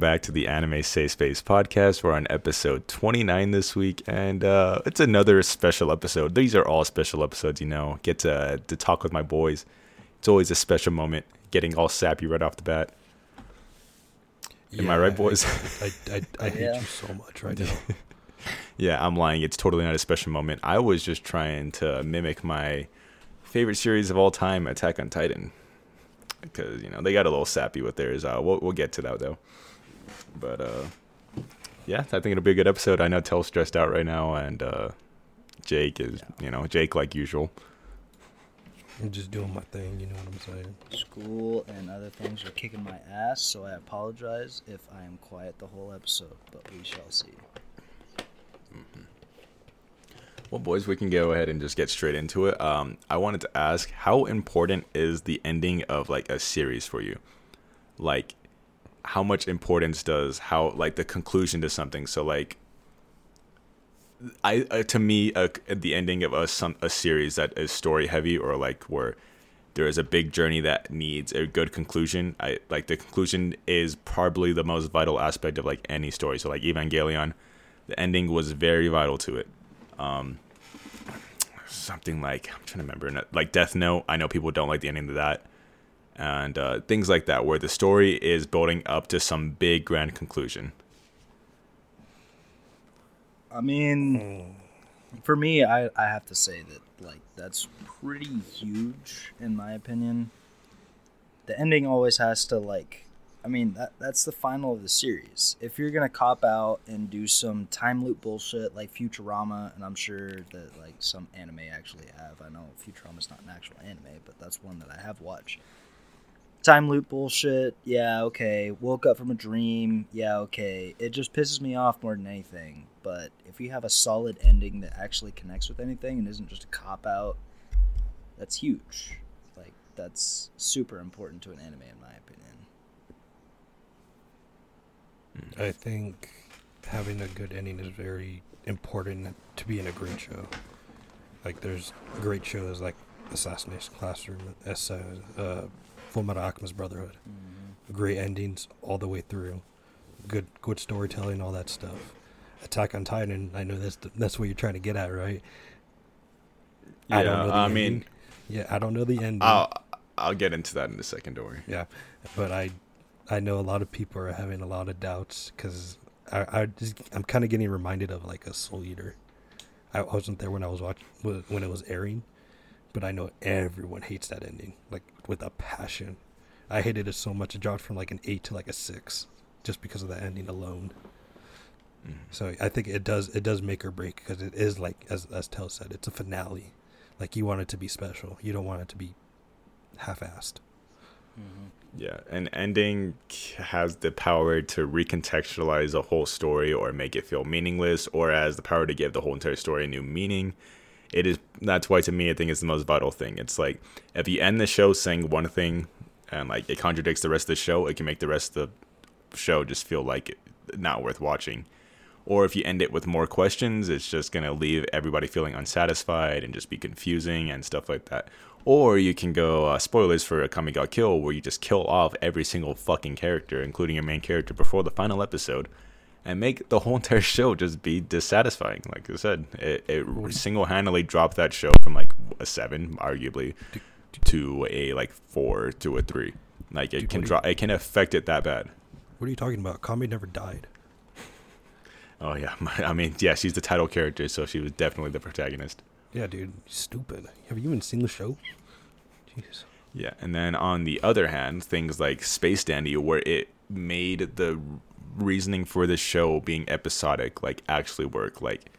welcome back to the Anime Safe Space podcast. We're on episode 29 this week, and uh, it's another special episode. These are all special episodes, you know. Get to to talk with my boys. It's always a special moment. Getting all sappy right off the bat. Am I right, boys? I, I, I, I hate Yeah. you so much right now. yeah, I'm lying. It's totally not a special moment. I was just trying to mimic my favorite series of all time, Attack on Titan, because you know they got a little sappy with theirs. Uh, we'll we'll get to that though. But uh, yeah, I think it'll be a good episode. I know Tell's stressed out right now, and uh, Jake is you know Jake like usual. I'm just doing my thing, you know what I'm saying? School and other things are kicking my ass, so I apologize if I am quiet the whole episode, but we shall see. Well, boys, we can go ahead and just get straight into it. Um, I wanted to ask, how important is the ending of like a series for you? Like, how much importance does how like the conclusion to something? So like, I uh, to me, uh, the ending of a some a series that is story heavy or like where there is a big journey that needs a good conclusion. I like the conclusion is probably the most vital aspect of like any story. So like Evangelion, the ending was very vital to it um, something like I'm trying to remember, like Death Note. I know people don't like the ending of that, and uh, things like that, where the story is building up to some big grand conclusion. I mean, for me, I, I have to say that like that's pretty huge in my opinion. The ending always has to like, I mean that that's the final of the series. If you're gonna cop out and do some time loop bullshit like Futurama, and I'm sure that like some anime actually have. I know Futurama's not an actual anime, but that's one that I have watched. Time loop bullshit, yeah, okay. Woke up from a dream, yeah, okay. It just pisses me off more than anything. But if you have a solid ending that actually connects with anything and isn't just a cop out, that's huge. Like that's super important to an anime, in my opinion. I think having a good ending is very important to be in a great show. Like, there's great shows like Assassination Classroom, S- uh, uh, Full Metal Alchemist Brotherhood. Mm-hmm. Great endings all the way through. Good, good storytelling, all that stuff. Attack on Titan. I know that's the, that's what you're trying to get at, right? I don't know I ending. mean, Yeah, I don't know the ending. I'll I'll get into that in a second. Don't worry. Yeah, but I, I know a lot of people are having a lot of doubts because I, I just I'm kind of getting reminded of like a Soul Eater. I wasn't there when I was watching when it was airing, but I know everyone hates that ending like with a passion. I hated it so much it dropped from like an eight to like a six, just because of the ending alone. Mm-hmm. So I think it does it does make or break because it is like as as Tell said, it's a finale. Like you want it to be special. You don't want it to be half-assed. Mm-hmm. Yeah, an ending has the power to recontextualize a whole story or make it feel meaningless, or has the power to give the whole entire story a new meaning. It is that's why to me I think it's the most vital thing. It's like if you end the show saying one thing and like it contradicts the rest of the show, it can make the rest of the show just feel like not worth watching. Or if you end it with more questions, it's just gonna leave everybody feeling unsatisfied and just be confusing and stuff like that. Or you can go uh, spoilers for Akame ga Kill, where you just kill off every single fucking character, including your main character, before the final episode, and make the whole entire show just be dissatisfying. Like I said, it, it single-handedly dropped that show from like a seven, arguably, to a like four to a three. Like it Dude, can drop, it can affect it that bad. What are you talking about? Kami never died. Oh yeah, I mean, yeah, she's the title character, so she was definitely the protagonist. Yeah, dude, stupid. Have you even seen the show? Jeez. Yeah, and then on the other hand, things like Space Dandy, where it made the reasoning for the show being episodic like actually work, like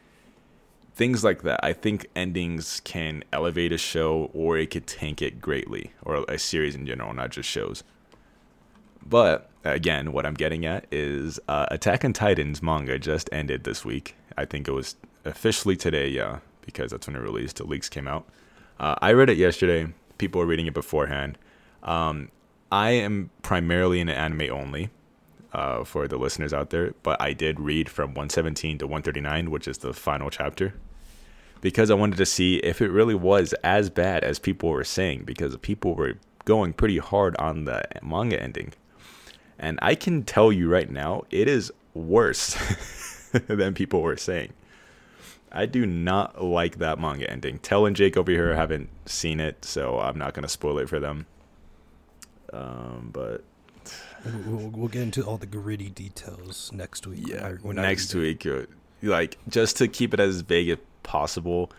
things like that. I think endings can elevate a show, or it could tank it greatly, or a series in general, not just shows. But again, what I'm getting at is uh, Attack on Titan's manga just ended this week. I think it was officially today, yeah, because that's when it released. The leaks came out. Uh, I read it yesterday. People were reading it beforehand. Um, I am primarily an anime only uh, for the listeners out there, but I did read from 117 to 139, which is the final chapter, because I wanted to see if it really was as bad as people were saying, because people were going pretty hard on the manga ending. And I can tell you right now, it is worse than people were saying. I do not like that manga ending. Tell and Jake over here haven't seen it, so I'm not gonna spoil it for them. Um, but We'll, we'll get into all the gritty details next week. yeah, next week, uh, like just to keep it as vague as possible,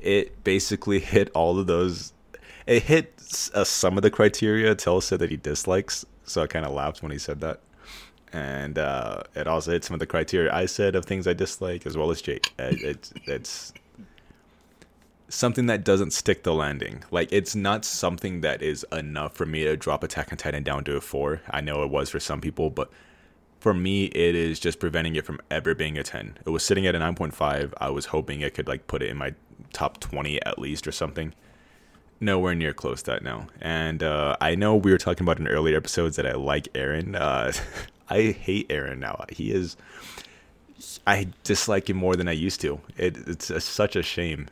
it basically hit all of those. It hit uh, some of the criteria Tell said that he dislikes, so I kind of laughed when he said that. And uh, it also hit some of the criteria I said of things I dislike, as well as Jake. Uh, It's it's something that doesn't stick the landing. Like it's not something that is enough for me to drop Attack on Titan down to a four. I know it was for some people, but for me, it is just preventing it from ever being a 10. It was sitting at a 9.5. I was hoping I could like put it in my top 20 at least or something. Nowhere near close that now. And uh, I know we were talking about in earlier episodes that I like Eren. Uh, I hate Eren now. He is. I dislike him more than I used to. It, it's a, such a shame.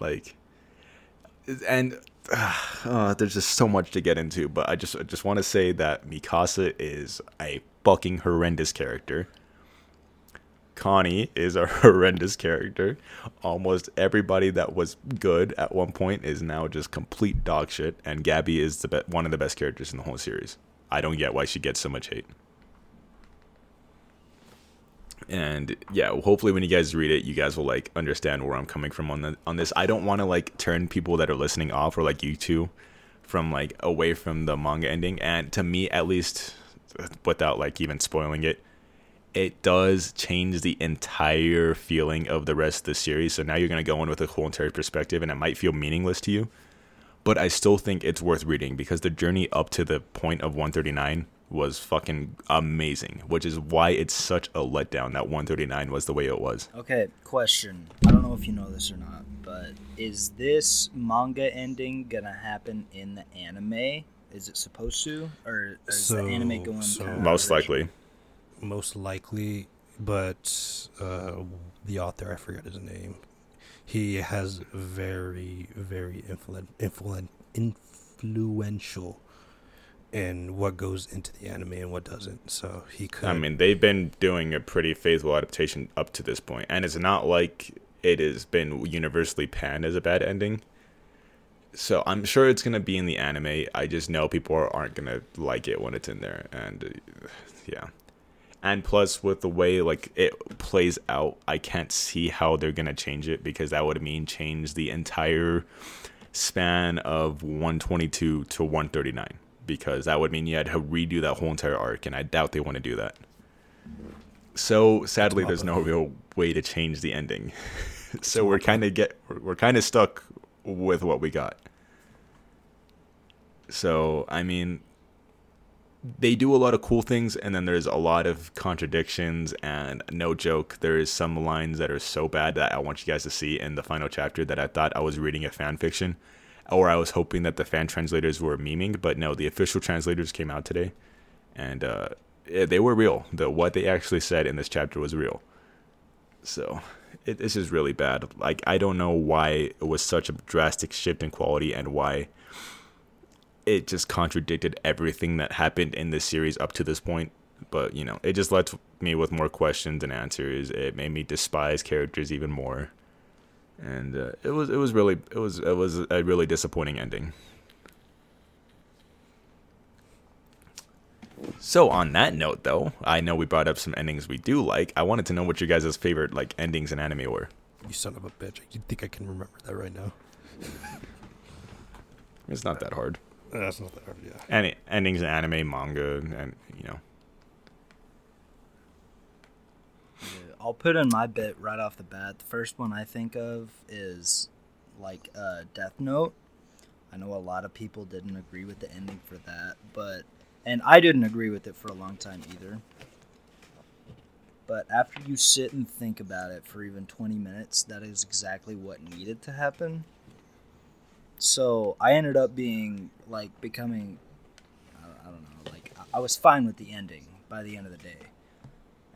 Like, and uh, there's just so much to get into, but I just I just want to say that Mikasa is a fucking horrendous character. Connie is a horrendous character. Almost everybody that was good at one point is now just complete dog shit, and Gabi is the be- one of the best characters in the whole series. I don't get why she gets so much hate. And yeah, hopefully when you guys read it, you guys will like understand where I'm coming from on the on this. I don't want to like turn people that are listening off or like you two from like away from the manga ending. And to me, at least, without like even spoiling it, it does change the entire feeling of the rest of the series. So now you're gonna go in with a whole entire perspective, and it might feel meaningless to you. But I still think it's worth reading because the journey up to the point of 139 was fucking amazing, which is why it's such a letdown that 139 was the way it was. Okay, question. I don't know if you know this or not, but is this manga ending gonna happen in the anime? Is it supposed to, or is So- the anime going? so- Most likely. most likely, but uh, the author I forget his name. He has very very influen- influen- influential in what goes into the anime and what doesn't. So he could. I mean, they've been doing a pretty faithful adaptation up to this point, and it's not like it has been universally panned as a bad ending. So I'm sure it's gonna be in the anime. I just know people aren't gonna like it when it's in there, and uh, yeah. And plus, with the way like it plays out, I can't see how they're gonna change it because that would mean change the entire span of 122 to 139 because that would mean you had to redo that whole entire arc, and I doubt they want to do that. So sadly, there's no real way to change the ending. so we're kind of get we're, kind of stuck with what we got. So I mean, they do a lot of cool things, and then there's a lot of contradictions. And no joke, there is some lines that are so bad that I want you guys to see in the final chapter that I thought I was reading a fan fiction, or I was hoping that the fan translators were memeing. But no, the official translators came out today, and uh, they were real. The what they actually said in this chapter was real. So it, this is really bad. Like I don't know why it was such a drastic shift in quality and why it just contradicted everything that happened in this series up to this point. But you know, it just left me with more questions than answers. It made me despise characters even more, and uh, it was it was really it was it was a really disappointing ending. So on that note, though, I know we brought up some endings we do like. I wanted to know what your guys' favorite like endings in anime were. you son of a bitch. You think I can remember that right now? It's not that hard. That's not that hard. Yeah. Any endings in anime, manga, and you know. Yeah, I'll put in my bit right off the bat. The first one I think of is like uh, Death Note. I know a lot of people didn't agree with the ending for that, but and I didn't agree with it for a long time either. But after you sit and think about it for even 20 minutes, that is exactly what needed to happen. So I ended up being like becoming, I don't know, like I was fine with the ending by the end of the day.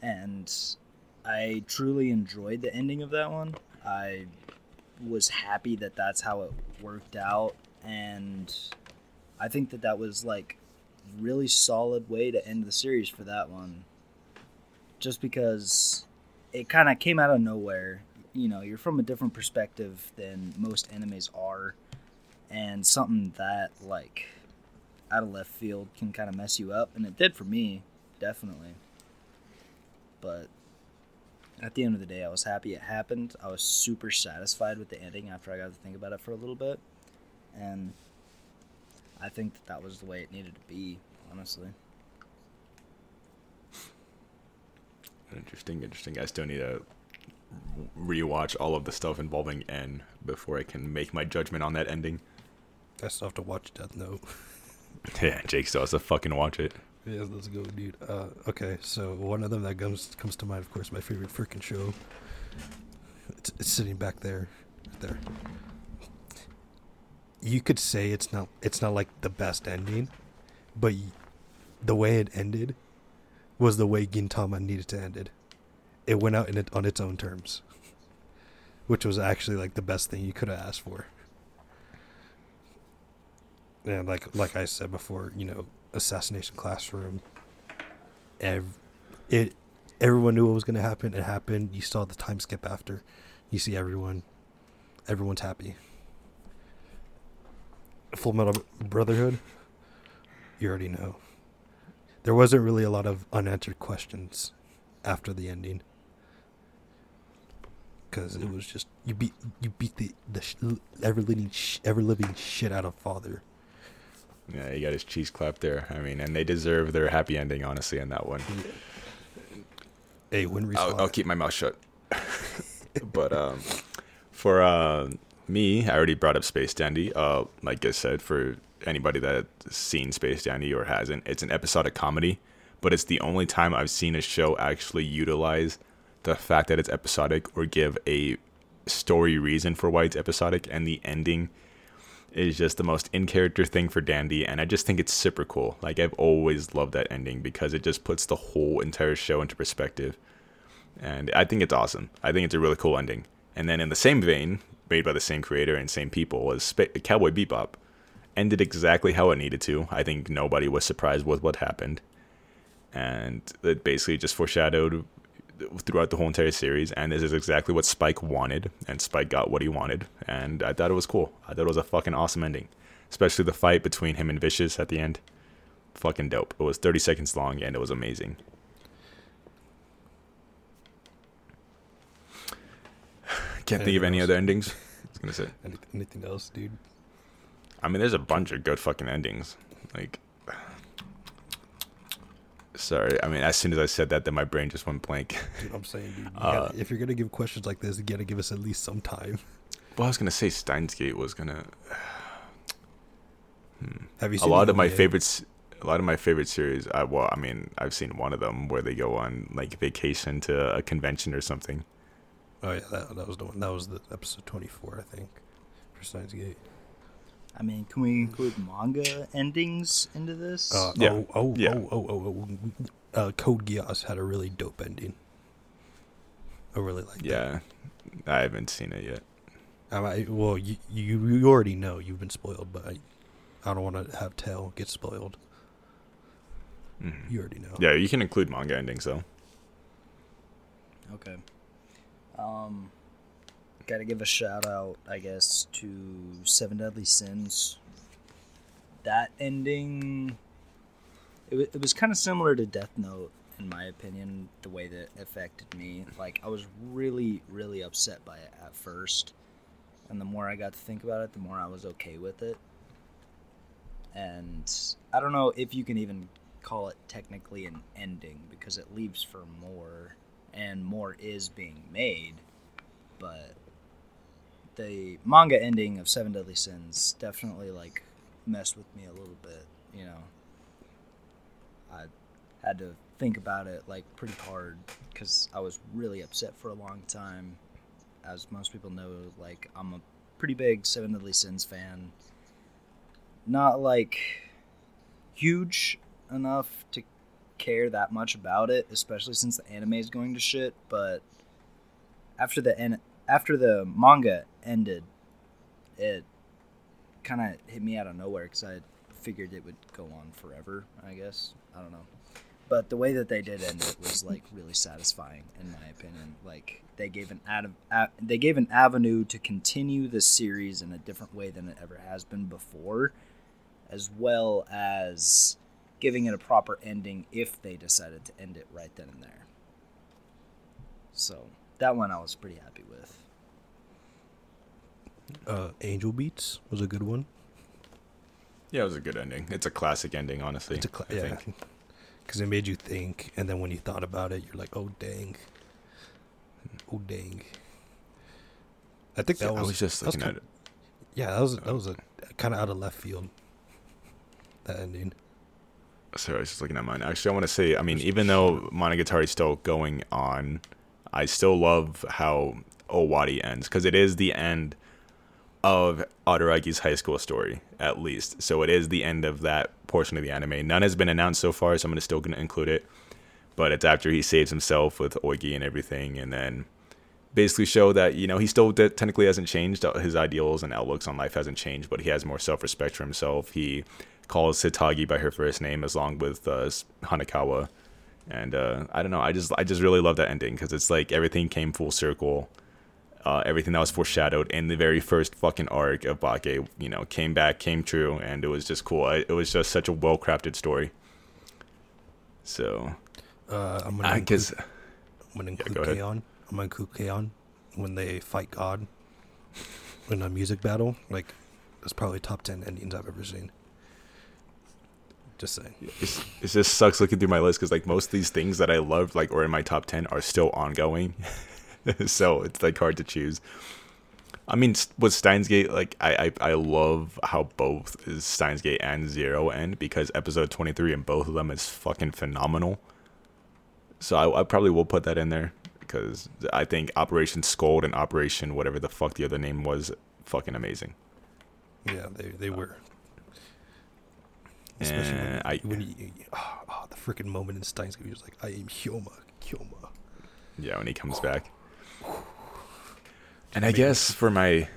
And I truly enjoyed the ending of that one. I was happy that that's how it worked out, and I think that that was like really solid way to end the series for that one. Just because it kind of came out of nowhere. You know, you're from a different perspective than most animes are, and something that like out of left field can kind of mess you up, and it did for me, definitely. But at the end of the day, I was happy it happened. I was super satisfied with the ending after I got to think about it for a little bit, and I think that that was the way it needed to be, honestly. Interesting, interesting. I still need to rewatch all of the stuff involving N before I can make my judgment on that ending. I still have to watch Death Note. Yeah, Jake still has to fucking watch it. Yeah, let's go, dude. Uh, okay, so one of them that comes comes to mind, of course, my favorite freaking show. It's, it's sitting back there, right there. You could say it's not it's not like the best ending, but y- the way it ended was the way Gintama needed to end it. It went out in it on its own terms, which was actually like the best thing you could have asked for. And like like I said before, you know, assassination classroom. Ev- it everyone knew what was going to happen. It happened. You saw the time skip after. You see everyone. Everyone's happy. Full Metal Brotherhood. You already know. There wasn't really a lot of unanswered questions after the ending. Because it was just you beat you beat the the sh- ever living sh- ever living shit out of father. Yeah, he got his cheese clapped there. I mean, and they deserve their happy ending, honestly, on that one. Hey, when I'll, I'll keep my mouth shut. but um, for uh, me, I already brought up Space Dandy. Uh, like I said, for anybody that's seen Space Dandy or hasn't, it's an episodic comedy, but it's the only time I've seen a show actually utilize the fact that it's episodic or give a story reason for why it's episodic, and the ending is just the most in character thing for Dandy, and I just think it's super cool. Like I've always loved that ending because it just puts the whole entire show into perspective, and I think it's awesome. I think it's a really cool ending. And then in the same vein, made by the same creator and same people, was Sp- Cowboy Bebop. Ended exactly how it needed to. I think nobody was surprised with what happened, and it basically just foreshadowed throughout the whole entire series and this is exactly what spike wanted and spike got what he wanted and i thought it was cool. I thought it was a fucking awesome ending. Especially the fight between him and vicious at the end. Fucking dope. It was 30 seconds long and it was amazing. Can't think of any else? other endings. I was gonna say. Anything, anything else, dude? I mean, there's a bunch of good fucking endings. Like, sorry. I mean, as soon as I said that, then my brain just went blank. Dude, I'm saying, dude, you Uh, gotta, if you're gonna give questions like this, you gotta give us at least some time. well, I was gonna say Steins Gate was gonna. Have you a lot of my favorites. A lot of my favorite series. I well, I mean, I've seen one of them where they go on like vacation to a convention or something. Oh yeah, that, that was the one. That was the episode 24, I think, for Steins Gate. I mean, can we include manga endings into this? Uh, Yeah. Oh, oh, Yeah. oh, oh, oh, oh. Uh, Code Geass had a really dope ending. I really like that. Yeah, I haven't seen it yet. Um, I, well, you, you you already know you've been spoiled, but I, I don't want to have Tail get spoiled. Mhm. You already know. Yeah, you can include manga endings though. Okay. Um, gotta give a shout out, I guess, to Seven Deadly Sins. That ending, it, wa- it was kind of similar to Death Note, in my opinion, the way that affected me. Like, I was really, really upset by it at first. And the more I got to think about it, the more I was okay with it. And I don't know if you can even call it technically an ending because it leaves for more and more is being made but the manga ending of seven deadly sins definitely like messed with me a little bit you know i had to think about it like pretty hard because i was really upset for a long time as most people know like i'm a pretty big seven deadly sins fan not like huge enough to care that much about it, especially since the anime is going to shit. But after the en- after the manga ended, it kind of hit me out of nowhere because I figured it would go on forever. I guess I don't know, but the way that they did end it was like really satisfying in my opinion. Like they gave an ad- they gave an avenue to continue the series in a different way than it ever has been before, as well as giving it a proper ending if they decided to end it right then and there. So that one I was pretty happy with. Uh, Angel Beats was a good one. Yeah, it was a good ending. It's a classic ending, honestly. It's a cla- I yeah, think. because it made you think, and then when you thought about it, you're like, oh dang, oh dang. I think that Yeah, was, I was just that was looking at kind- it. Yeah, that was that was a kind of out of left field. That ending. Sorry, I was just looking at mine. Actually, I want to say, I mean, even though Monogatari is still going on, I still love how Owari ends because it is the end of Araragi's high school story, at least. So it is the end of that portion of the anime. None has been announced so far, so I'm still gonna include it. But it's after he saves himself with Ougi and everything, and then basically show that you know he still technically hasn't changed. uh, His ideals and outlooks on life hasn't changed, but he has more self-respect for himself. He calls Hitagi by her first name, as long with uh, Hanekawa. And uh, I don't know. I just I just really love that ending because it's like everything came full circle. Uh, everything that was foreshadowed in the very first fucking arc of Bake, you know, came back, came true, and it was just cool. I, it was just such a well crafted story. So Uh, I'm gonna I include, guess I'm gonna Yeah, go. K-On! I'm gonna include K-On! when they fight God in a music battle. Like, that's probably top ten endings I've ever seen. Just saying. it's, it just sucks looking through my list because like most of these things that I love like or in my top 10 are still ongoing so it's like hard to choose I mean with Steins Gate like I, I I love how both Steins Gate and Zero end because episode 23 in both of them is fucking phenomenal so I, I probably will put that in there because I think Operation Skuld and Operation whatever the fuck the other name was fucking amazing Yeah, they they were. And when, eh, I when you, oh, oh, the freaking moment in Steins Gate, he was like, "I am Kyouma, Kyouma." Yeah, when he comes back. And I guess for my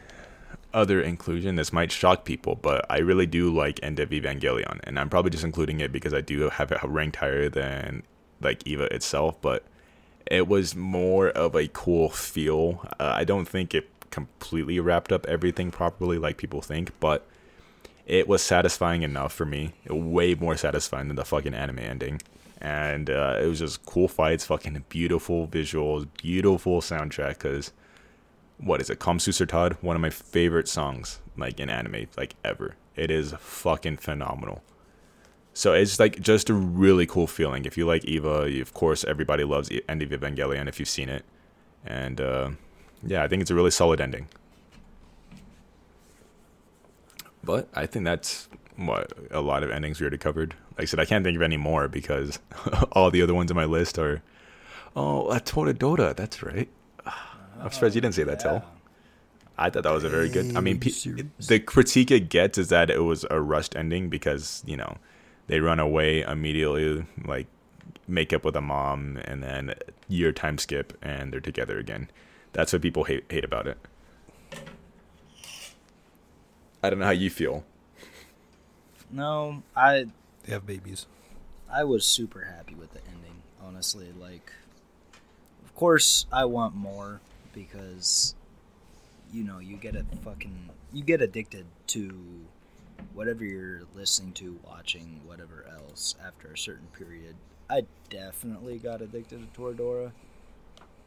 other inclusion, this might shock people, but I really do like End of Evangelion, and I'm probably just including it because I do have it ranked higher than like Eva itself, but it was more of a cool feel. Uh, I don't think it completely wrapped up everything properly like people think, but it was satisfying enough for me. Way more satisfying than the fucking anime ending. And uh, it was just cool fights, fucking beautiful visuals, beautiful soundtrack. Cause what is it? Komm, süsser Tod, one of my favorite songs, like in anime, like ever. It is fucking phenomenal. So it's like just a really cool feeling. If you like Eva, of course, everybody loves End of Evangelion if you've seen it. And uh, yeah, I think it's a really solid ending. But I think that's what a lot of endings we already covered. Like I said, I can't think of any more because all the other ones on my list are. Oh, uh, Toradora. That's right. I'm surprised you didn't say that, Till. I thought that was a very good. I mean, pe- the critique it gets is that it was a rushed ending because you know they run away immediately, like make up with a mom, and then year time skip, and they're together again. That's what people hate hate about it. I don't know how you feel. No, I They have babies. I was super happy with the ending, honestly. Like, of course, I want more because, you know, you get a fucking, you get addicted to whatever you're listening to, watching, whatever else after a certain period. I definitely got addicted to Toradora,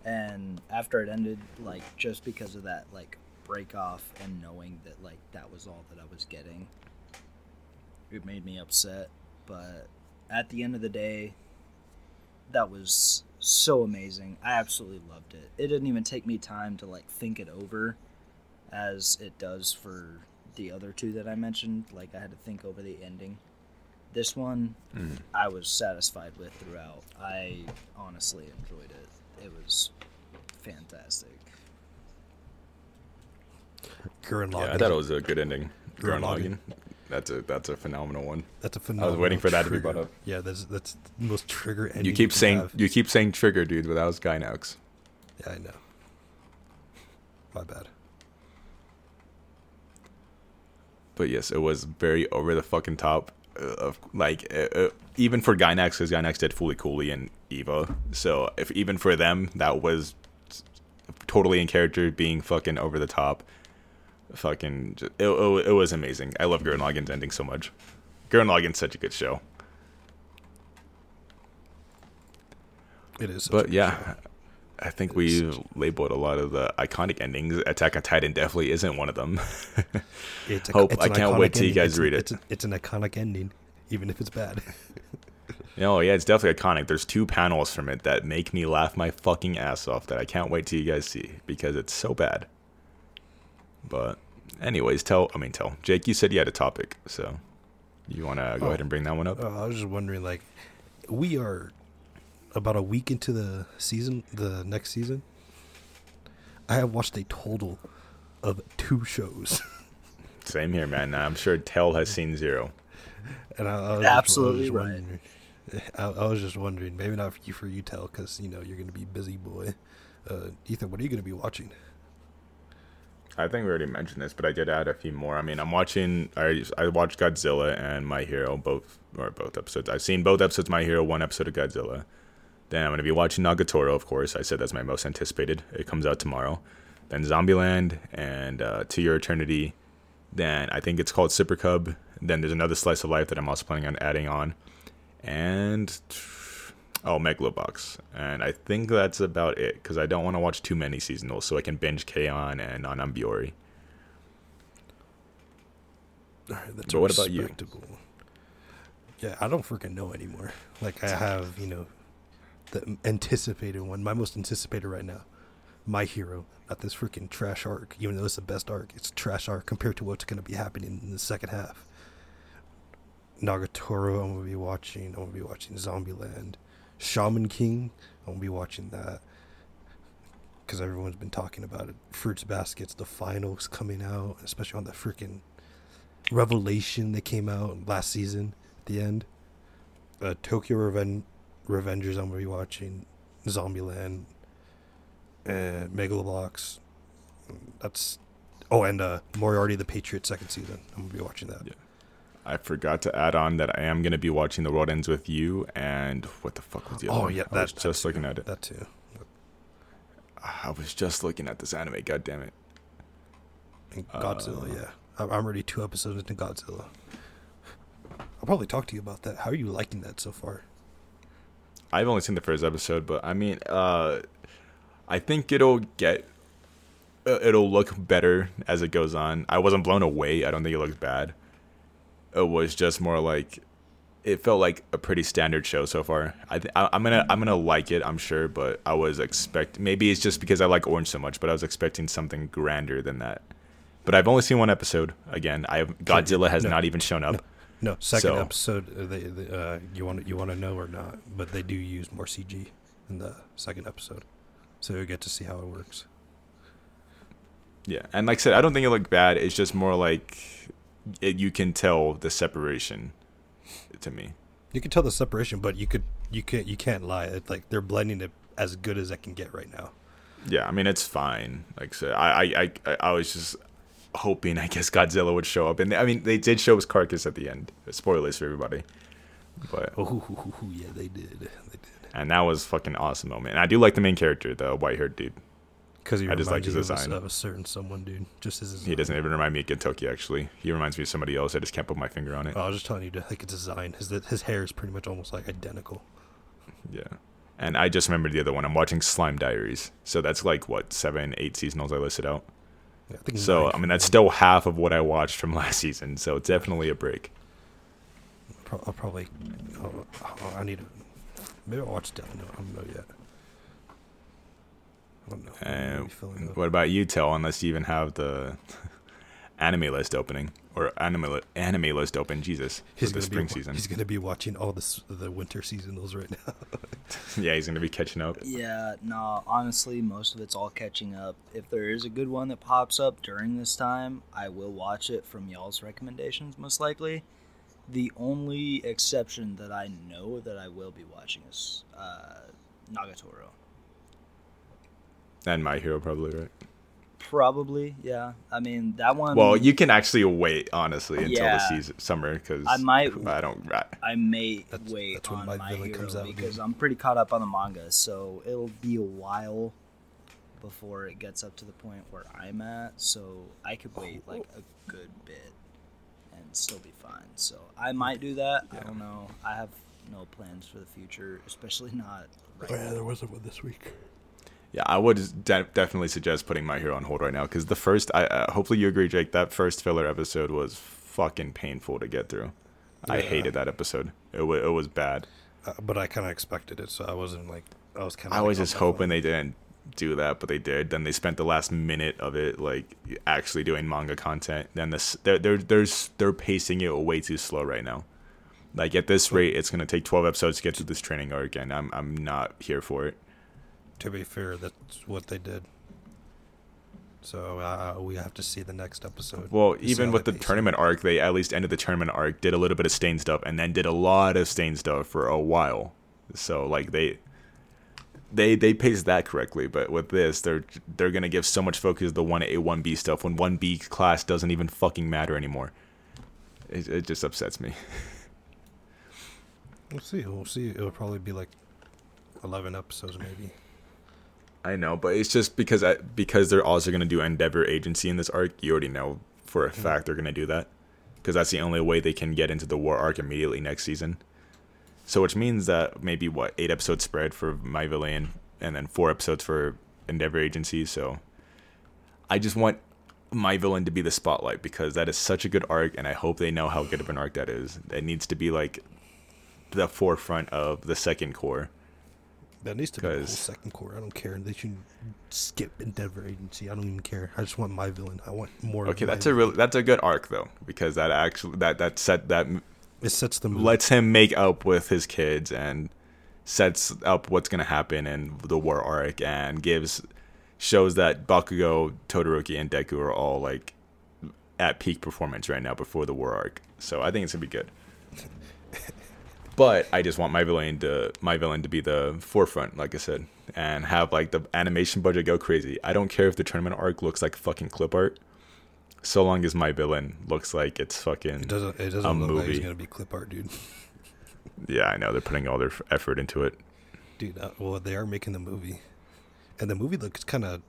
and after it ended, like, just because of that, like, break off and knowing that, like, that was all that I was getting, it made me upset. But at the end of the day, that was so amazing. I absolutely loved it. It didn't even take me time to like think it over as it does for the other two that I mentioned. Like I had to think over the ending. This one mm. I was satisfied with throughout. I honestly enjoyed it. It was fantastic. Gurren Lagann. Yeah, I thought it was a good ending. Gurren Lagann. That's a that's a phenomenal one. That's a phenomenal. I was waiting for that to be brought up. Yeah, that's that's the most trigger ending. You keep can saying have. you keep saying trigger, dude, but that was Gainax. Yeah, I know. My bad. but yes, it was very over the fucking top. Uh, of like uh, uh, even for Gainax, because Gainax did Fully Cooly and Eva. So if even for them that was totally in character, being fucking over the top, fucking it, it, it was amazing. I love Gurren Lagann's ending so much. Gurren Lagann's such a good show. It is. But yeah, show. I think It we've labeled a lot of the iconic endings. Attack on Titan definitely isn't one of them. It's a- Hope it's I an can't wait till you guys It's- read it. It's, a- it's an iconic ending, even if it's bad. No, yeah, it's definitely iconic. There's two panels from it that make me laugh my fucking ass off that I can't wait till you guys see because it's so bad. But, anyways, tell I mean tell Jake. You said you had a topic, so you want to go Oh. ahead and bring that one up? Uh, I was just wondering, like, we are about a week into the season, the next season. I have watched a total of two shows, Same here, man. I'm sure Tell has seen zero. and I, I was Absolutely just, I was right. just wondering- I, I was just wondering, maybe not for you, for you, tell, because you know you're gonna be busy, boy. Uh, Ethan, what are you gonna be watching? I think we already mentioned this, but I did add a few more. I mean, I'm watching. I I watched Godzilla and My Hero both or both episodes. I've seen both episodes. of My Hero, one episode of Godzilla. Then I'm gonna be watching Nagatoro, of course. I said that's my most anticipated. It comes out tomorrow. Then Zombieland and uh, To Your Eternity. Then I think it's called Super Cub. Then there's another slice of life that I'm also planning on adding on, and oh Megalobox. And I think that's about it because I don't want to watch too many seasonals, so I can binge K-On! and Anambiori. All right, that's But what about you? Yeah, I don't freaking know anymore. Like I have, you know, the anticipated one, my most anticipated right now, my hero. Not this freaking trash arc, even though it's the best arc. It's trash arc compared to what's gonna be happening in the second half. Nagatoro, I'm gonna be watching. I'm gonna be watching Zombieland, Shaman King. I'm gonna be watching that because everyone's been talking about it. Fruits Baskets, the finals coming out, especially on the freaking Revelation that came out last season at the end. Uh, Tokyo Reven- Revengers, I'm gonna be watching. Zombieland, uh, Megalobox. That's oh, and uh, Moriarty the Patriot second season. I'm gonna be watching that. Yeah. I forgot to add on that I am gonna be watching The World Ends with You and what the fuck was the other Oh one? yeah, I that, was just that looking at it. That too. I was just looking at this anime. God damn it. And Godzilla, Uh, yeah. I'm I'm already two episodes into Godzilla. I'll probably talk to you about that. How are you liking that so far? I've only seen the first episode, but I mean, uh, I think it'll get, uh, it'll look better as it goes on. I wasn't blown away. I don't think it looks bad. It was just more like, it felt like a pretty standard show so far. I, th- I I'm gonna I'm gonna like it. I'm sure, but I was expect maybe it's just because I like Orange so much, but I was expecting something grander than that. But I've only seen one episode. Again, I have Godzilla has no, not even shown up. No, second So- episode. Uh, they, they, uh, you want you want to know or not? But they do use more CG in the second episode, so you get to see how it works. Yeah, and like I said, I don't think it looked bad. It's just more like it, you can tell the separation to me. You can tell the separation, but you could you can't you can't lie. It's like they're blending it as good as I can get right now. Yeah, I mean it's fine. Like I said, I I I, I was just hoping I guess Godzilla would show up, and I mean they did show his carcass at the end. Spoilers for everybody, but Oh yeah, they did. They did. and that was fucking awesome moment. And I do like the main character, the white haired dude. Because I just like his of a, design. of a certain someone, dude. Just as He doesn't even remind me of Gintoki actually. He reminds me of somebody else. I just can't put my finger on it. Oh, I was just telling you, to, like his design. His his hair is pretty much almost like identical. Yeah. And I just remembered the other one. I'm watching Slime Diaries. So that's like what seven, eight seasonals I listed out. Yeah, I think So nine I mean that's still half of what I watched from last season. So it's definitely a break. I'll probably. Oh, oh, I need to. Maybe I'll watch Death Note. I don't know yet. I don't know. I'm really feeling And it. what about you, Tell? Unless you even have the anime list opening or anime li- anime list open. Jesus, He's for gonna the spring be, season. He's gonna be watching all this the winter seasonals right now. yeah, he's gonna be catching up. Yeah, no, honestly, most of it's all catching up. If there is a good one that pops up during this time, I will watch it from y'all's recommendations, most likely. The only exception that I know that I will be watching is uh, Nagatoro. And My Hero probably right. Probably, yeah. I mean that one. Well, you can actually wait honestly until Yeah. the season summer because I might- I don't. I, I may That's- wait that's when on My my, hero comes out, because dude. I'm pretty caught up on the manga, so it'll be a while before it gets up to the point where I'm at. So I could wait oh. like a good bit and still be fine. So I might do that. I don't know. I have no plans for the future, especially not right Oh yeah, now. there wasn't one this week. Yeah, I would de- definitely suggest putting my hero on hold right now because the first. I uh, hopefully you agree, Jake. That first filler episode was fucking painful to get through. I hated that episode. It wa it was bad. Uh, but I kind of expected it, so I wasn't like I was kind of. I was just hoping they didn't do that, but they did. Then they spent the last minute of it like actually doing manga content. Then this they're they're they're, they're pacing it way too slow right now. Like at this rate, it's gonna take twelve episodes to get through this training arc, and I'm I'm not here for it. To be fair, that's what they did. So uh, we have to see the next episode. Well, even with the pace it. tournament arc, they at least ended the tournament arc, did a little bit of stain stuff, and then did a lot of stain stuff for a while. So like they they they paced that correctly, but with this, they're they're gonna give so much focus to the one A one B stuff when one B class doesn't even fucking matter anymore. It it just upsets me. We'll see. We'll see. It'll probably be like eleven episodes, maybe. I know, but it's just because I, because they're also gonna do Endeavor Agency in this arc. You already know for a hmm. fact they're gonna do that because that's the only way they can get into the war arc immediately next season. So which means that maybe what eight episodes spread for My Villain and then four episodes for Endeavor Agency. So I just want My Villain to be the spotlight because that is such a good arc, and I hope they know how good of an arc that is. It needs to be like the forefront of the second core. That needs to be the whole second core. I don't care. They should skip Endeavor Agency. I don't even care. I just want my villain. I want more. of Okay, that's a really that's a good arc though because that actually that that set that It sets the mood. lets him make up with his kids and sets up what's gonna happen in the war arc and gives shows that Bakugo, Todoroki, and Deku are all like at peak performance right now before the war arc. So I think it's gonna be good. But I just want my villain to my villain to be the forefront, like I said, and have like the animation budget go crazy. I don't care if the tournament arc looks like fucking clip art, so long as my villain looks like it's fucking It doesn't. It doesn't a look like it's gonna be clip art, dude. Yeah, I know they're putting all their effort into it. Dude, uh, well, they are making the movie, and the movie looks kind of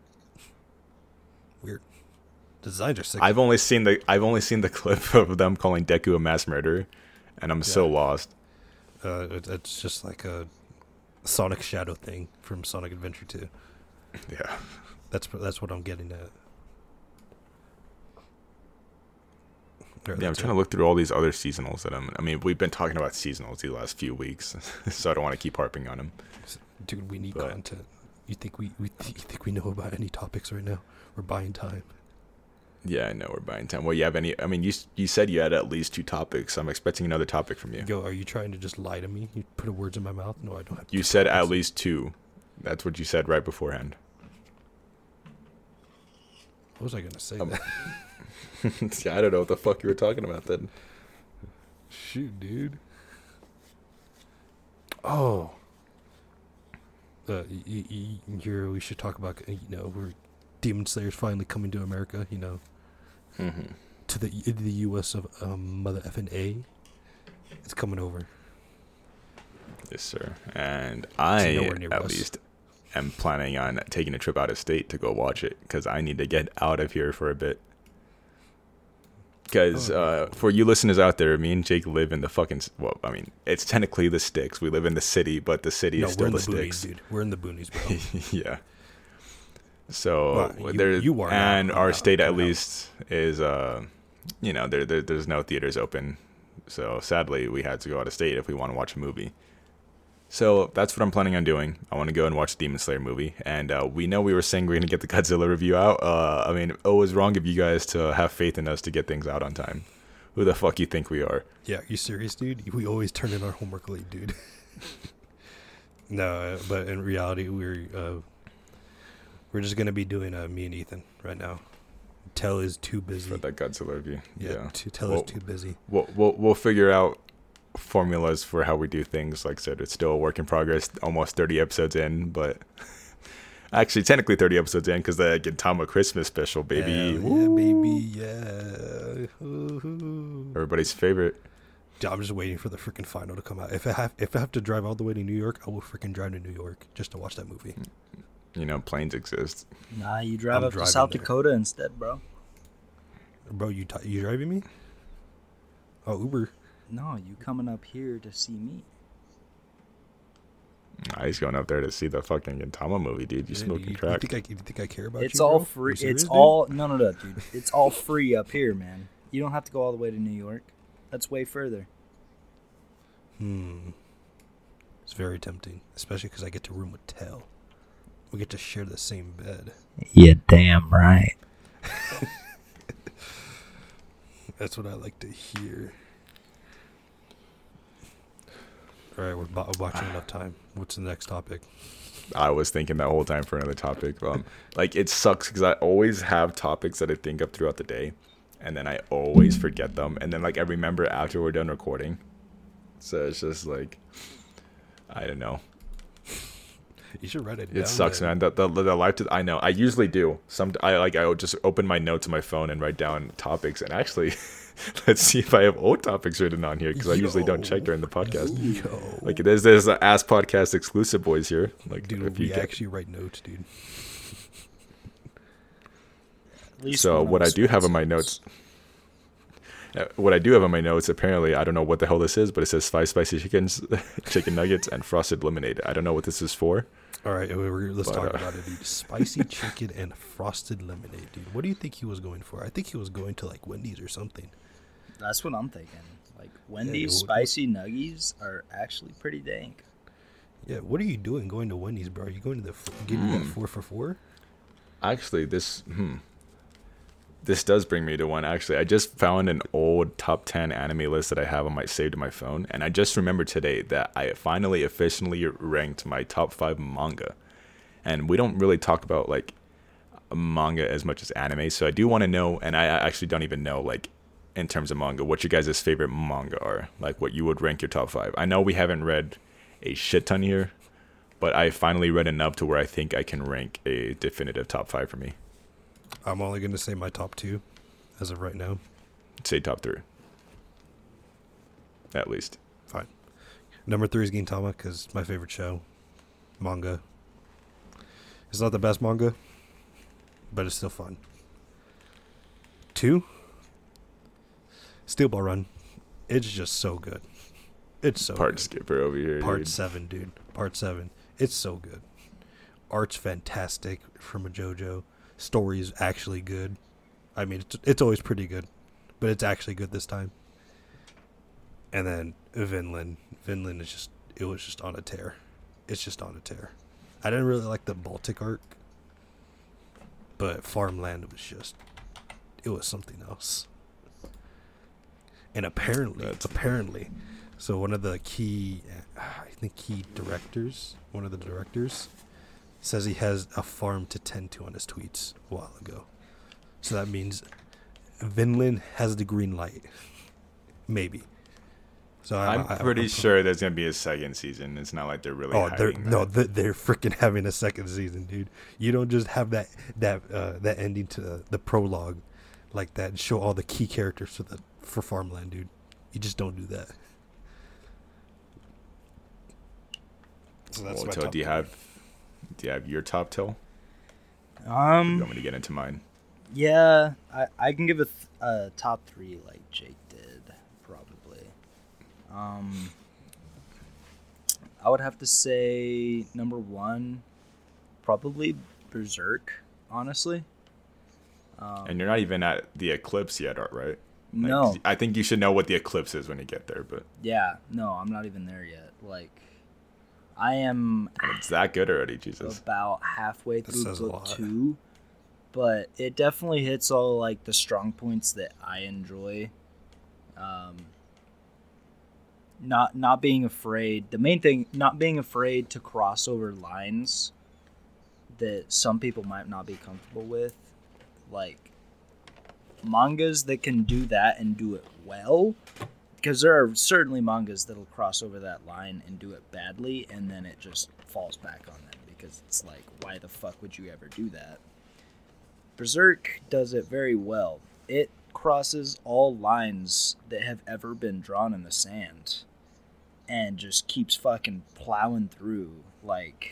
weird. Designs are sick. I've only seen the I've only seen the clip of them calling Deku a mass murderer, and I'm so lost. Uh, it, it's just like a Sonic Shadow thing from Sonic Adventure 2. Yeah, That's that's what I'm getting at. Or yeah. I'm trying it. to look through all these other seasonals that I'm. I mean, we've been talking about seasonals the last few weeks, so I don't want to keep harping on them. Dude, we need but- content. You think we, we you think we know about any topics right now? We're buying time. Yeah, I know we're buying time. Well, you have any? I mean, you you said you had at least two topics. I'm expecting another topic from you. Yo, are you trying to just lie to me? You put words in my mouth? No, I don't have. You said at least two. That's what you said right beforehand. What was I gonna say? Um, that? yeah, I don't know what the fuck you were talking about then. Shoot, dude. Oh. Uh, y- y- y- here we should talk about. You know, we're Demon Slayer's finally coming to America. You know, Mm-hmm. to the the U.S. of um, mother effing A. It's coming over. Yes, sir. And I, at us. least, am planning on taking a trip out of state to go watch it because I need to get out of here for a bit. Because Oh, uh, for you listeners out there, me and Jake live in the fucking. Well, I mean, it's technically the sticks. We live in the city, but the city no, is we're still in the, the, boonies, sticks. dude. We're in the boonies, bro. yeah. So Well, there, you are and I'm our not. state at least is, uh, you know, there, there there's no theaters open. So sadly, we had to go out of state if we want to watch a movie. So that's what I'm planning on doing. I want to go and watch the Demon Slayer movie, and uh, we know we were saying we're gonna get the Godzilla review out. Uh, I mean, it was wrong of you guys to have faith in us to get things out on time. Who the fuck you think we are? Yeah, you serious, dude? We always turn in our homework late, dude. no, uh, but in reality, we're uh, we're just gonna be doing uh, me and Ethan right now. Tell is too busy. for that Godzilla review? yeah, t- Tell Well, is too busy. we'll, we'll we'll figure out formulas for how we do things. Like I said, it's still a work in progress. Almost thirty episodes in, but Actually, technically 30 episodes in because the Gintama Christmas special, baby. Hell yeah, baby, yeah. Woo-hoo. Everybody's favorite. I'm just waiting for the freaking final to come out. If I have if I have to drive all the way to New York, I will freaking drive to New York just to watch that movie. You know, planes exist. Nah, you drive I'm up to South there. Dakota instead, bro. Bro, you t- you driving me? Oh, Uber. No, you coming up here to see me. Nah, he's going up there to see the fucking Gintama movie, dude. You Yeah, smoking you, crack. You think I you think I care about It's you? all bro? free. Serious, It's dude? all no, no, no, dude. It's all free up here, man. You don't have to go all the way to New York. That's way further. Hmm. It's very tempting, especially because I get to room with Tell. We get to share the same bed. Yeah, damn right. That's what I like to hear. All right, we're bo- watching enough time. What's the next topic? I was thinking that whole time for another topic. Um, like it sucks because I always have topics that I think of throughout the day, and then I always forget them, and then like I remember after we're done recording. So it's just like, I don't know. You should write it. It down, sucks, man. The, the the life. To, I know. I usually do. Some I like. I would just open my notes on my phone and write down topics. And actually, let's see if I have old topics written on here because I usually don't check during the podcast. Yo. Like there's there's a ass podcast exclusive boys here. Like dude, if you we get- actually write notes, dude. At least So what I do have wants on my notes, uh, what I do have on my notes, apparently I don't know what the hell this is, but it says five spicy chickens, chicken nuggets, and frosted lemonade. I don't know what this is for. All right, let's But, talk uh, about it, dude. Spicy chicken and frosted lemonade, dude. What do you think he was going for? I think he was going to like Wendy's or something. That's what I'm thinking. Like Wendy's dude, what- spicy nuggies are actually pretty dank. Yeah, what are you doing going to Wendy's, bro? Are you going to the f- getting that Mm. four for four? Actually, this hmm, this does bring me to one. Actually, I just found an old top ten anime list that I have on my saved on my phone, and I just remembered today that I finally officially ranked my top five manga. And we don't really talk about like manga as much as anime, so I do want to know, and I actually don't even know like in terms of manga what your guys' favorite manga are, like what you would rank your top five. I know we haven't read a shit ton here, but I finally read enough to where I think I can rank a definitive top five for me. I'm only going to say my top two as of right now. say top three. At least. Fine. Number three is Gintama because my favorite show, manga. It's not the best manga, but it's still fun. Two, Steel Ball Run. It's just so good. It's so Part good. skipper over here. Part dude. seven, dude. Part seven. It's so good. Art's fantastic from a JoJo. Story's actually good. I mean, it's, it's always pretty good, but it's actually good this time. And then Vinland. Vinland is just, it was just on a tear. It's just on a tear. I didn't really like the Baltic arc, but Farmland was just, it was something else. And apparently, That's- apparently, so one of the key, I think key directors, one of the directors, says he has a farm to tend to on his tweets a while ago. So that means Vinland has the green light, maybe. So I, I'm I- pretty I'm- sure there's gonna be a second season. It's not like they're really. Oh, they're no, they're, they're freaking having a second season, dude. You don't just have that that uh, that ending to the, the prologue like that and show all the key characters for the for Farmland, dude. You just don't do that. So Well, my top do you have? Do you have your top till? you Um, want me to get into mine? yeah, I, I can give a, th- a top three like Jake did, probably. Um, I would have to say number one, probably Berserk, honestly. Um, And you're not even at the eclipse yet, are- right? Like, no, I think you should know what the eclipse is when you get there, but yeah, no, I'm not even there yet. Like, I am it's that good already, Jesus. about halfway through says book two, but it definitely hits all like the strong points that I enjoy. Um, not not being afraid. The main thing, not being afraid to cross over lines that some people might not be comfortable with, like mangas that can do that and do it well because there are certainly mangas that'll cross over that line and do it badly and then it just falls back on them because it's like, why the fuck would you ever do that? Berserk does it very well. It crosses all lines that have ever been drawn in the sand and just keeps fucking plowing through like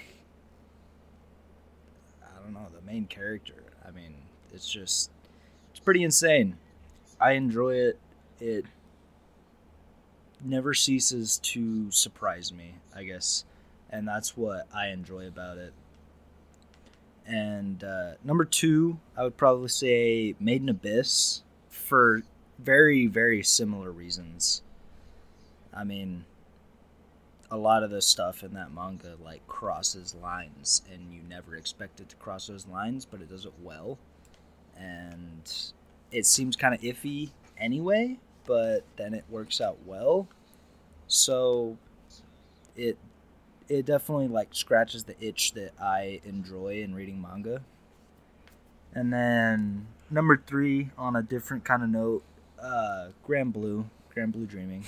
I don't know, the main character. I mean, it's just it's pretty insane. I enjoy it. It never ceases to surprise me, I guess. And that's what I enjoy about it. And uh, number two, I would probably say Made in Abyss for very, very similar reasons. I mean, a lot of the stuff in that manga like crosses lines, and you never expect it to cross those lines, but it does it well. And it seems kind of iffy anyway, but then it works out well. So it it definitely like scratches the itch that I enjoy in reading manga. And then number three, on a different kind of note, uh, Grand Blue, Grand Blue Dreaming,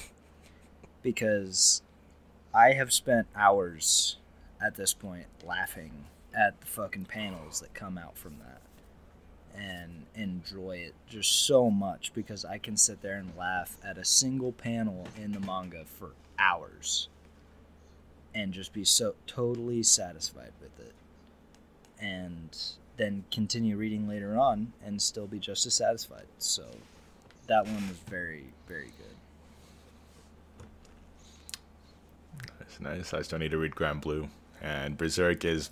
because I have spent hours at this point laughing at the fucking panels that come out from that and enjoy it just so much because I can sit there and laugh at a single panel in the manga for hours and just be so totally satisfied with it and then continue reading later on and still be just as satisfied so that one was very very good It's nice. I still need to read Grand Blue. and Berserk is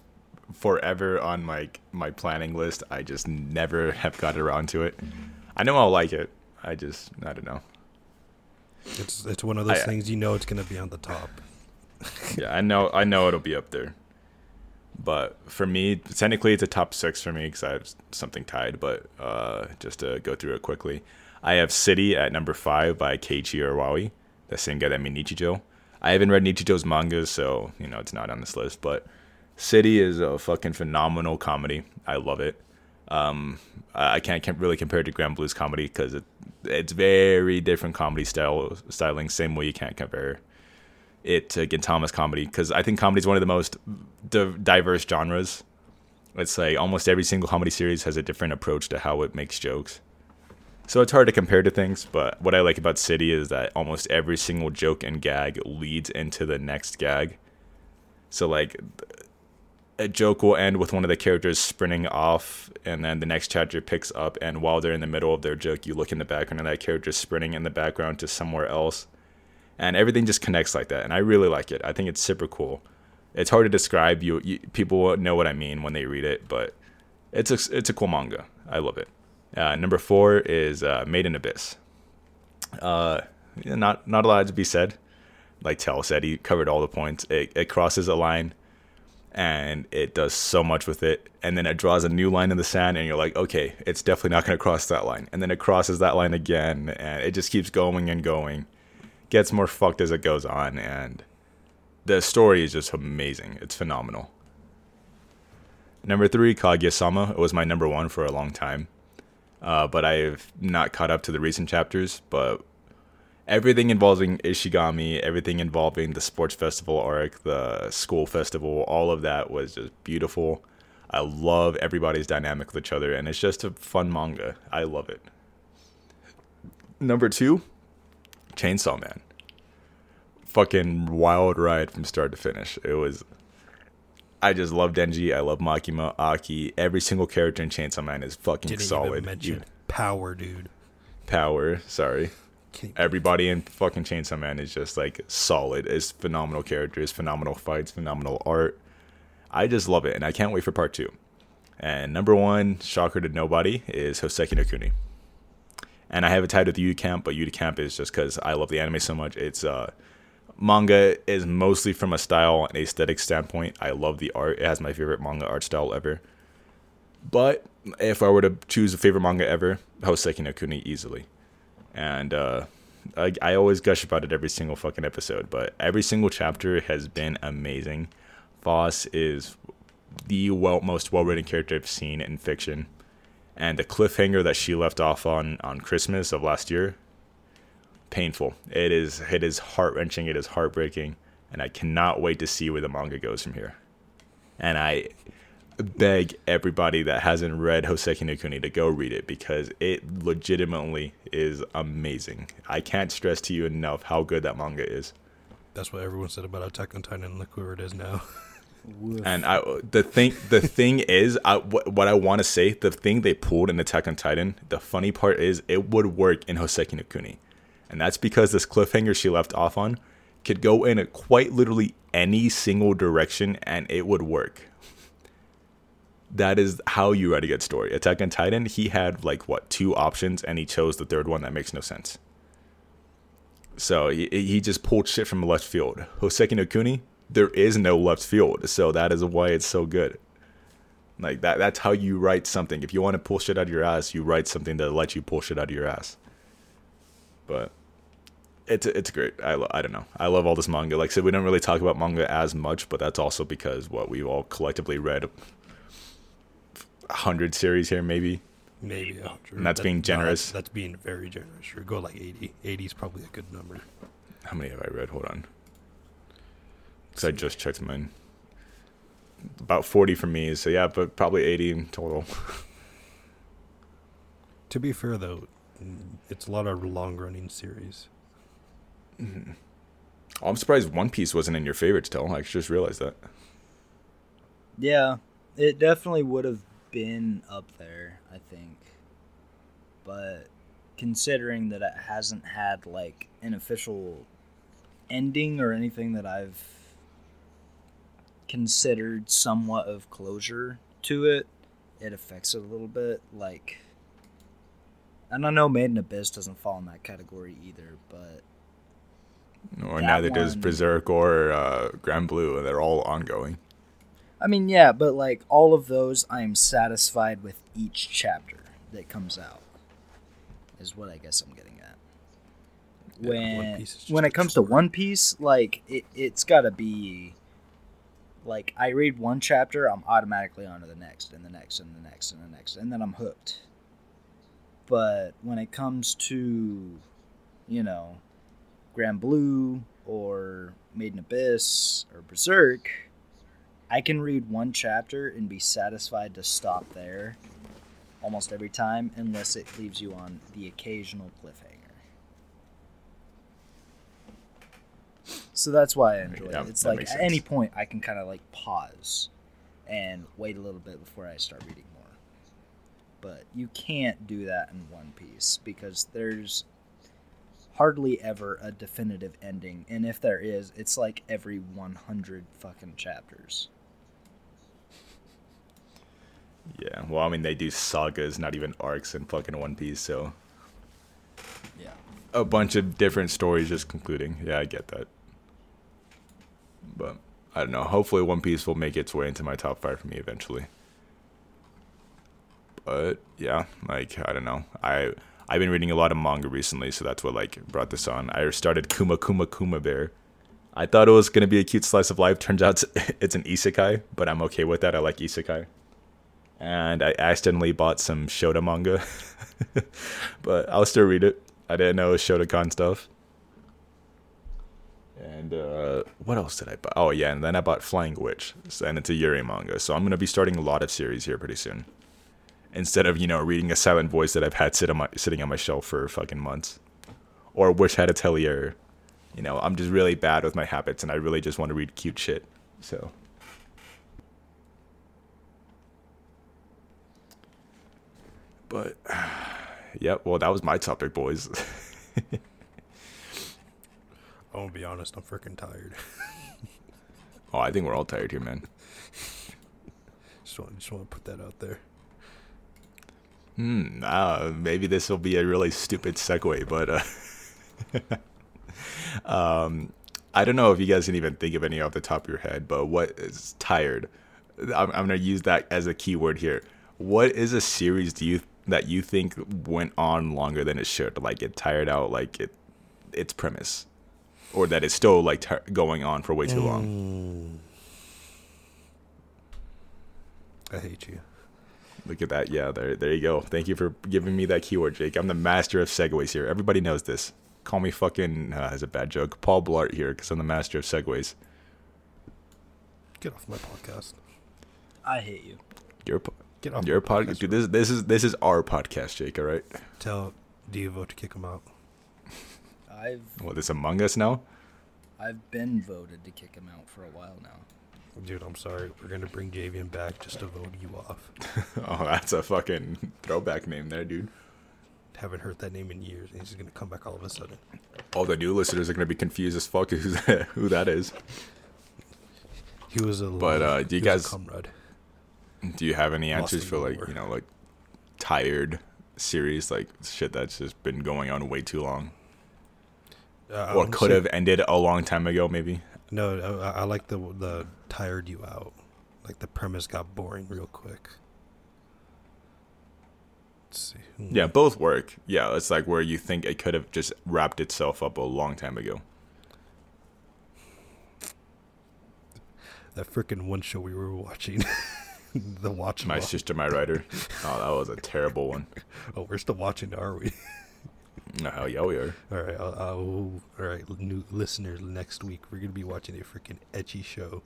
forever on my my planning list. I just never have got around to it. I know I'll like it. I just I don't know. It's it's one of those I- things you know it's gonna be on the top. Yeah, I know I know it'll be up there. But for me, technically it's a top six for me because I have something tied. But uh, just to go through it quickly, I have City at number five by Keiichi Arawi, the same guy that made Nichijou. I haven't read Nichijou's mangas, so you know it's not on this list. But City is a fucking phenomenal comedy. I love it. Um, I can't, can't really compare it to Grand Blues comedy because it, it's very different comedy style styling. Same way you can't compare it to Gintama's comedy because I think comedy is one of the most di- diverse genres. It's like almost every single comedy series has a different approach to how it makes jokes. So it's hard to compare to things, but what I like about City is that almost every single joke and gag leads into the next gag. So like a joke will end with one of the characters sprinting off and then the next chapter picks up and while they're in the middle of their joke you look in the background and that character's sprinting in the background to somewhere else. And everything just connects like that and i really like it. I think it's super cool. It's hard to describe. You, you people know what i mean when they read it but it's a, it's a cool manga. I love it. Uh, number four is uh, made in abyss. Uh, not not a lot to be said. Like tell said he covered all the points. It, it crosses a line and it does so much with it. And then it draws a new line in the sand and you're like okay it's definitely not going to cross that line. And then it crosses that line again and it just keeps going and going. Gets more fucked as it goes on and the story is just amazing. It's phenomenal. Number three kaguya-sama. It was my number one for a long time. Uh, but i've not caught up to the recent chapters but everything involving Ishigami, everything involving the sports festival arc, the school festival, all of that was just beautiful. I love everybody's dynamic with each other, and it's just a fun manga. I love it. Number two, Chainsaw Man. Fucking wild ride from start to finish. It was. I just love Denji. I love Makima, Aki. Every single character in Chainsaw Man is fucking Didn't solid. even mention You- power, dude. Power, sorry everybody in fucking Chainsaw Man is just like solid. It's phenomenal characters, phenomenal fights, phenomenal art. I just love it, and I can't wait for part two. And number one, shocker to nobody, is Hoseki no Kuni. And I have it tied with Yuru Camp, but Yuru Camp is just because I love the anime so much. It's uh, manga is mostly from a style and aesthetic standpoint. I love the art. It has my favorite manga art style ever. But if I were to choose a favorite manga ever, Hoseki no Kuni easily and uh, I, I always gush about it every single fucking episode. But every single chapter has been amazing. Phos is the well most well written character I've seen in fiction, and the cliffhanger that she left off on on Christmas of last year, painful. It is it is heart wrenching. It is heartbreaking, and I cannot wait to see where the manga goes from here. and I beg everybody that hasn't read Hoseki no Kuni to go read it because it legitimately is amazing. I can't stress to you enough how good that manga is. That's what everyone said about Attack on Titan. And look where it is now. And I, the thing, the thing is, I, what, what I want to say, the thing they pulled in Attack on Titan, the funny part is, it would work in Hoseki no Kuni, and that's because this cliffhanger she left off on could go in a quite literally any single direction, and it would work. That is how you write a good story. Attack on Titan, he had like what two options, and he chose the third one that makes no sense. So he, he just pulled shit from left field. Hoseki no Kuni, there is no left field, so that is why it's so good. Like that that's how you write something. If you want to pull shit out of your ass, you write something that lets you pull shit out of your ass. But it's it's great. I, lo- I don't know. I love all this manga. Like I said, we don't really talk about manga as much, but that's also because what we've all collectively read a hundred series here, maybe. Maybe a hundred. And that's being no, generous. that's, that's being very generous. Sure, go like 80. 80 is probably a good number. How many have I read? Hold on. Because I just checked mine. About forty for me. So yeah, but probably eighty in total. To be fair, though, it's a lot of long running series. Mm-hmm. Oh, I'm surprised One Piece wasn't in your favorites, Till. I just realized that. Yeah, it definitely would have been up there, I think. But considering that it hasn't had like an official ending or anything that I've considered somewhat of closure to it, it affects it a little bit. Like, and I know Made in Abyss doesn't fall in that category either, but Or That neither does Berserk or uh, Grand Blue, and they're all ongoing. I mean, yeah, but like all of those, I am satisfied with each chapter that comes out. Is what I guess I'm getting at. Yeah, When when it comes to. One Piece, like it, it's got to be. Like I read one chapter, I'm automatically on to the next, and the next, and the next, and the next, and then I'm hooked. But when it comes to, you know, Grand Blue or Made in Abyss or Berserk, I can read one chapter and be satisfied to stop there almost every time, unless it leaves you on the occasional cliffhanger. So that's why I enjoy Yeah, it. It's like at any point I can kind of like pause and wait a little bit before I start reading more. But you can't do that in One Piece because there's hardly ever a definitive ending, and if there is, it's like every 100 fucking chapters. Yeah, well, I mean, they do sagas, not even arcs in fucking One Piece, so Yeah. a bunch of different stories just concluding. Yeah, I get that. But I don't know. Hopefully, One Piece will make its way into my top five for me eventually. But yeah, like I don't know. I I've been reading a lot of manga recently, so that's what like brought this on. I started Kuma Kuma Kuma Bear. I thought it was gonna be a cute slice of life. Turns out it's, it's an isekai, but I'm okay with that. I like isekai. And I accidentally bought some Shota manga, but I'll still read it. I didn't know it was shotacon stuff. And uh, what else did I buy? Oh yeah, and then I bought Flying Witch, and it's a Yuri manga. So I'm gonna be starting a lot of series here pretty soon. Instead of you know reading a silent voice that I've had sit on my sitting on my shelf for fucking months, or Witch Hat a Atelier. You know, I'm just really bad with my habits, and I really just want to read cute shit. So. But, yep. Well, that was my topic, boys. I won't be honest, I'm freaking tired. oh, I think we're all tired here, man. just want, just want to put that out there. Hmm. Uh, maybe this will be a really stupid segue, but uh, um, I don't know if you guys can even think of any off the top of your head. But what is tired? I'm, I'm gonna use that as a keyword here. What is a series do you that you think went on longer than it should? Like it tired out, like it its premise, or that it's still like tir- going on for way too long. I hate you. Look at that. Yeah, there, there you go. Thank you for giving me that keyword, Jake. I'm the master of segues here. Everybody knows this. Call me fucking, uh, as a bad joke, Paul Blart here, because I'm the master of segues. Get off my podcast. I hate you. Your po- Get off your my podcast, dude. This this is this is our podcast, Jake. All right. Tell, do you vote to kick him out? I've Well, this Among Us now. I've been voted to kick him out for a while now. Dude, I'm sorry. We're gonna bring Javian back just to vote you off. Oh, that's a fucking throwback name there, dude. Haven't heard that name in years, and he's just gonna come back all of a sudden. All the new listeners are gonna be confused as fuck who's that, who that is. He was a. But, uh, do you he was a guys- comrade? Do you have any answers for like you know like tired series like shit that's just been going on way too long Uh, or could have ended a long time ago maybe? No, I, I like the the tired you out. Like the premise got boring real quick. Let's see. Hmm. Yeah, both work. Yeah, it's like where you think it could have just wrapped itself up a long time ago. That freaking one show we were watching, the watch. My sister, my writer. Oh, that was a terrible one. Oh, we're still watching, are we? No, yeah, we are. All right, I'll, I'll, all right, new listeners. Next week we're gonna be watching a freaking ecchi show.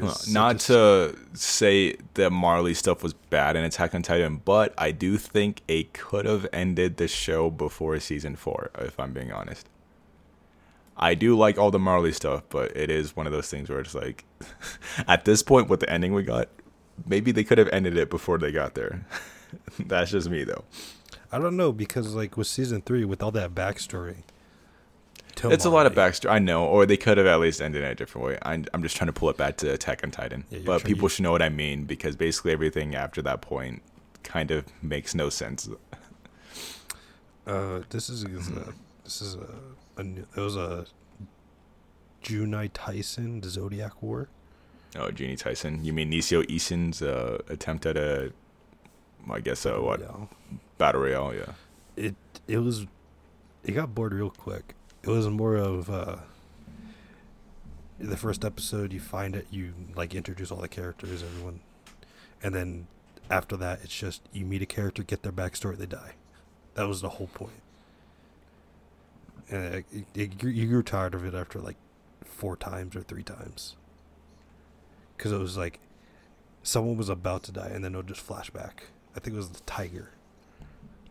Well, Not to say that Marley stuff was bad in Attack on Titan, but I do think it could have ended the show before season four, if I'm being honest. I do like all the Marley stuff, but it is one of those things where it's like, at this point, with the ending we got, maybe they could have ended it before they got there. That's just me, though. I don't know because like with season three, with all that backstory, to It's a lot of backstory. I know, or they could have at least ended it a different way. I'm, I'm just trying to pull it back to Attack on Titan, Yeah, but people should know what I mean because basically everything after that point kind of makes no sense. Uh, this is, is a, this is a, it was a Juuni Taisen, the Zodiac War. Oh, Juuni Taisen. You mean Nisio Isin's uh, attempt at a, I guess, a what Yeah. battle royale? Yeah. It it was, it got bored real quick. It was more of uh, the first episode. You find it, you like introduce all the characters, everyone, and then after that, it's just you meet a character, get their backstory, they die. That was the whole point. And it, it, it, you grew tired of it after like four times or three times. Because it was like someone was about to die, and then it would just flashback. I think it was the tiger.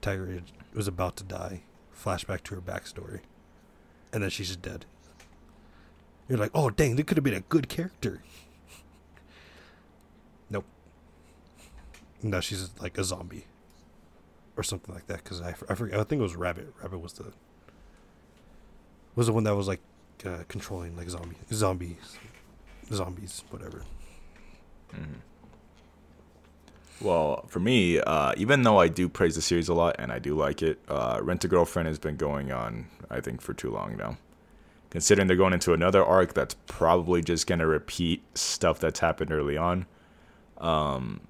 Tiger was about to die. Flashback to her backstory, and then she's just dead. You're like, oh dang, they could have been a good character. nope. No, she's like a zombie, or something like that. Because I, I forget. I think it was Rabbit. Rabbit was the was the one that was like uh, controlling like zombie zombies, zombies, whatever. Mm-hmm. Well, for me, uh, even though I do praise the series a lot and I do like it, uh, Rent a Girlfriend has been going on, I think, for too long now. Considering they're going into another arc that's probably just going to repeat stuff that's happened early on. Um,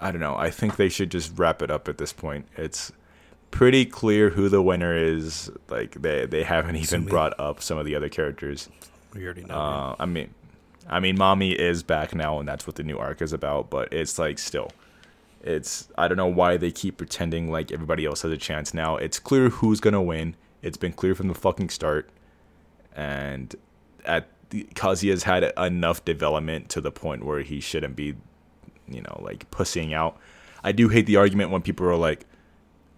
I don't know. I think they should just wrap it up at this point. It's pretty clear who the winner is. Like, they, they haven't even Sumi. brought up some of the other characters. We already know. Uh, I mean, I mean, Mami is back now, and that's what the new arc is about. But it's like still, it's I don't know why they keep pretending like everybody else has a chance now. It's clear who's gonna win. It's been clear from the fucking start, and at Kazuya's had enough development to the point where he shouldn't be, you know, like pussying out. I do hate the argument when people are like,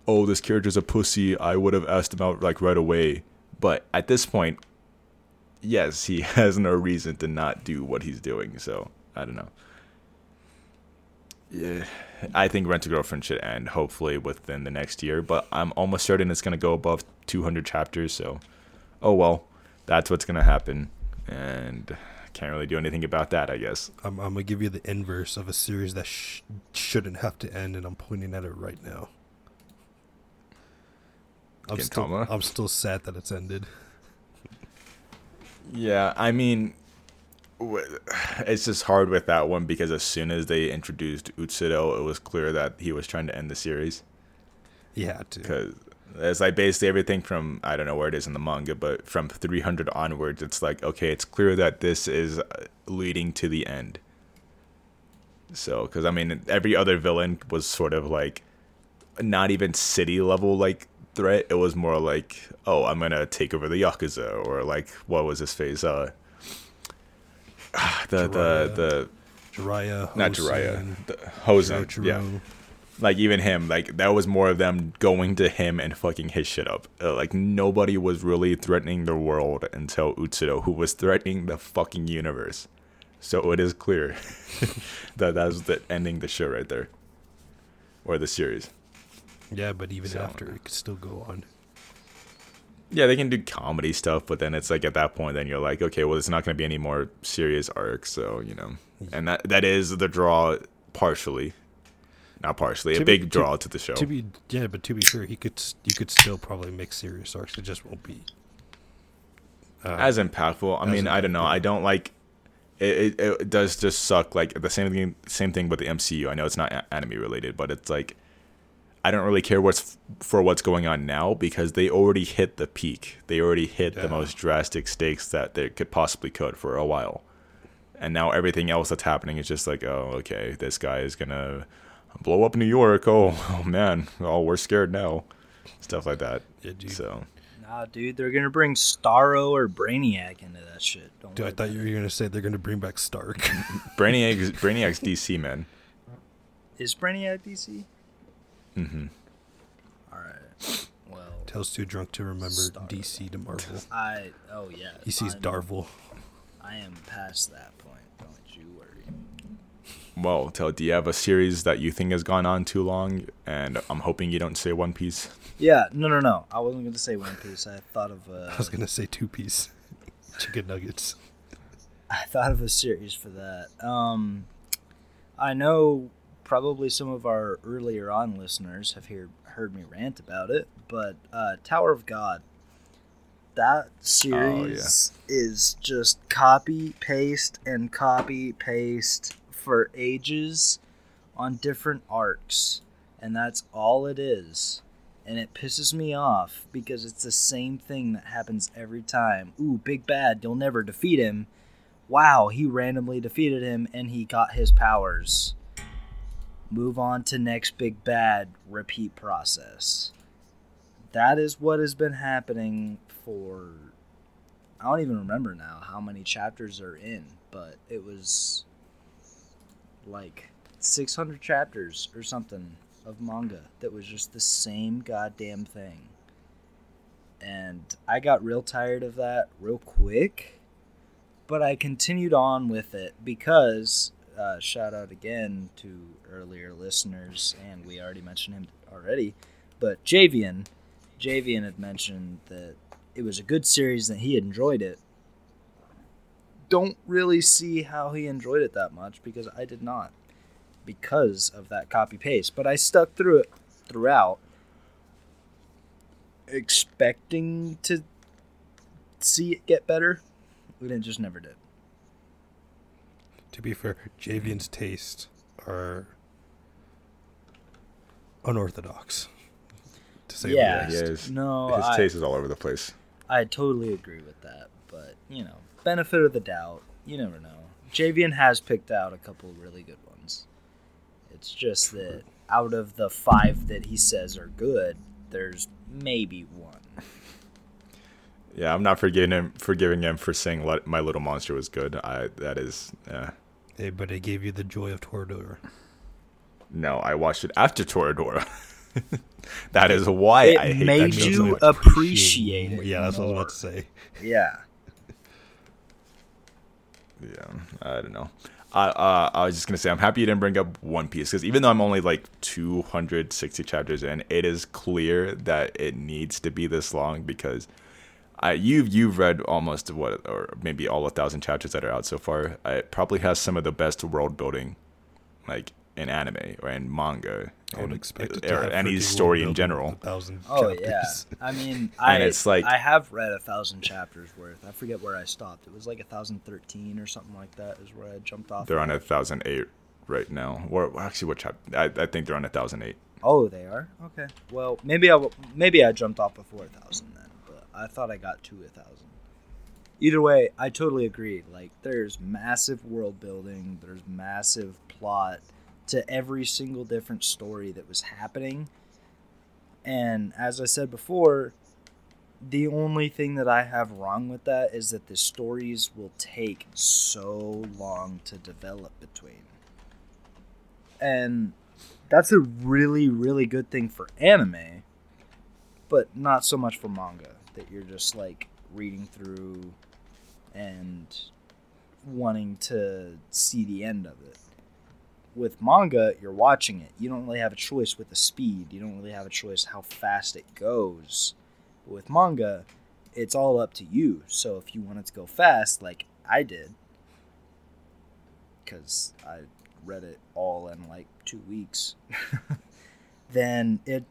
"Oh, this character's a pussy. I would have asked him out like right away." But at this point, yes, he has no reason to not do what he's doing. So I don't know. Yeah, I think Rent a Girlfriend should end hopefully within the next year, but I'm almost certain it's gonna go above 200 chapters. So, oh well, that's what's gonna happen, and I can't really do anything about that, I guess. I'm, I'm gonna give you the inverse of a series that sh- shouldn't have to end, and I'm pointing at it right now. I'm still? I'm still sad that it's ended. Yeah, I mean, it's just hard with that one because as soon as they introduced Utsuro, it was clear that he was trying to end the series. Yeah, because it's like basically everything from I don't know where it is in the manga, but from 300 onwards, it's like okay, it's clear that this is uh, leading to the end. So, because I mean, every other villain was sort of like not even city level like threat. It was more like, oh, I'm gonna take over the yakuza, or like what was his face? Uh, the the Jiraiya. the Jiraiya, not Jiraiya, the Hosen. Yeah, like even him, like that was more of them going to him and fucking his shit up. Uh, like nobody was really threatening the world until Utsuro, who was threatening the fucking universe. So it is clear that that's the ending the show right there, or the series. Yeah, but even So- after, it could still go on. Yeah, they can do comedy stuff, but then it's like at that point, then you're like, okay, well, it's not going to be any more serious arcs, so you know, and that that is the draw partially, not partially, a be- big draw to the show. To be yeah, but to be fair, he could you could still probably make serious arcs. It just won't be uh, as impactful. I as mean, I don't know. I don't like. It, it, it does just suck. Like the same thing. Same thing with the MCU. I know it's not a- anime related, but it's like I don't really care what's for what's going on now because they already hit the peak. They already hit the most drastic stakes that they could possibly could for a while, and now everything else that's happening is just like, oh, okay, this guy is gonna blow up New York. Oh, oh man. Oh, we're scared now. Stuff like that. yeah, dude. So Nah, dude, they're gonna bring Starro or Brainiac into that shit. Don't Dude, I thought you were gonna say they're gonna bring back Stark. Brainiac's Brainiac's DC man. Is Brainiac DC? Hmm All right. Well, Tell's too drunk to remember Stark. DC to Marvel. I oh yeah. He sees I'm- Darvel. I am past that point. Don't you worry. Well, tell, do you have a series that you think has gone on too long? And I'm hoping you don't say One Piece. Yeah, no, no, no. I wasn't gonna say One Piece. I thought of uh, I was gonna say two piece chicken nuggets. I thought of a series for that. Um, I know probably some of our earlier on listeners have heard heard me rant about it, but uh, Tower of God. That series is just copy paste and copy paste for ages on different arcs, and that's all it is. And it pisses me off because it's the same thing that happens every time. Ooh, big bad, you'll never defeat him wow, he randomly defeated him and he got his powers. Move on to next big bad, repeat process. That is what has been happening for. I don't even remember now how many chapters are in, but it was like 600 chapters or something of manga that was just the same goddamn thing. And I got real tired of that real quick but I continued on with it because uh, shout out again to earlier listeners, and we already mentioned him already, but Javian, Javian had mentioned that it was a good series that he enjoyed it. Don't really see how he enjoyed it that much because I did not, because of that copy paste. But I stuck through it throughout, expecting to see it get better and it just never did. To be fair, Javian's tastes are unorthodox. To say Yeah. the Yeah, least. his, No, his I- taste is all over the place. I totally agree with that, but you know, benefit of the doubt. You never know. Javian has picked out a couple really good ones. It's just that out of the five that he says are good, there's maybe one. Yeah, I'm not forgiving him forgiving him for saying Let, My Little Monster was good. I that is yeah. Hey, but it gave you the joy of Toradora. No, I watched it after Toradora. that is why It I hate made that you so appreciate it. Yeah, that's what I was about to say. Yeah. Yeah, I don't know. I uh, I was just gonna say I'm happy you didn't bring up One Piece because even though I'm only like 260 chapters in, it is clear that it needs to be this long because I you've you've read almost what or maybe all a thousand chapters that are out so far. It probably has some of the best world building, like in anime or in manga. I would and- expect it to or any story in general. with A thousand Oh chapters. yeah. I mean, I it's like- I have read a thousand chapters worth. I forget where I stopped. It was like a thousand thirteen or something like that. Is where I jumped off. They're on a thousand eight right now. Or well, actually, what chapter? I, I think they're on a thousand eight. Oh, they are. Okay. Well, maybe I w- maybe I jumped off before a thousand then, but I thought I got to a thousand. Either way, I totally agree. Like, there's massive world building. There's massive plot to every single different story that was happening. And as I said before, the only thing that I have wrong with that is that the stories will take so long to develop between. And that's a really, really good thing for anime, but not so much for manga. That you're just like reading through and wanting to see the end of it. With manga, you're watching it. You don't really have a choice with the speed. You don't really have a choice how fast it goes. But with manga, it's all up to you. So if you want it to go fast, like I did, because I read it all in like two weeks, then it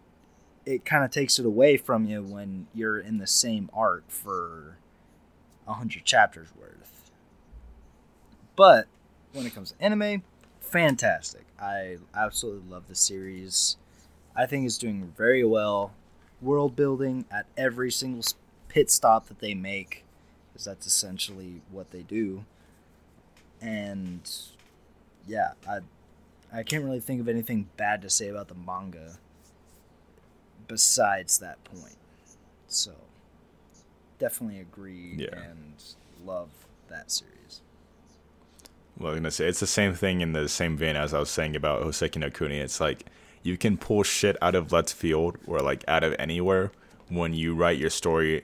it kind of takes it away from you when you're in the same arc for a hundred chapters worth. But when it comes to anime, fantastic. I absolutely love the series. I think it's doing very well. World building at every single pit stop that they make, because that's essentially what they do. And yeah, I I can't really think of anything bad to say about the manga besides that point. So definitely agree Yeah. and love that series. Well, I'm gonna say it's the same thing in the same vein as I was saying about Hoseki no Kuni. It's like you can pull shit out of left field or like out of anywhere when you write your story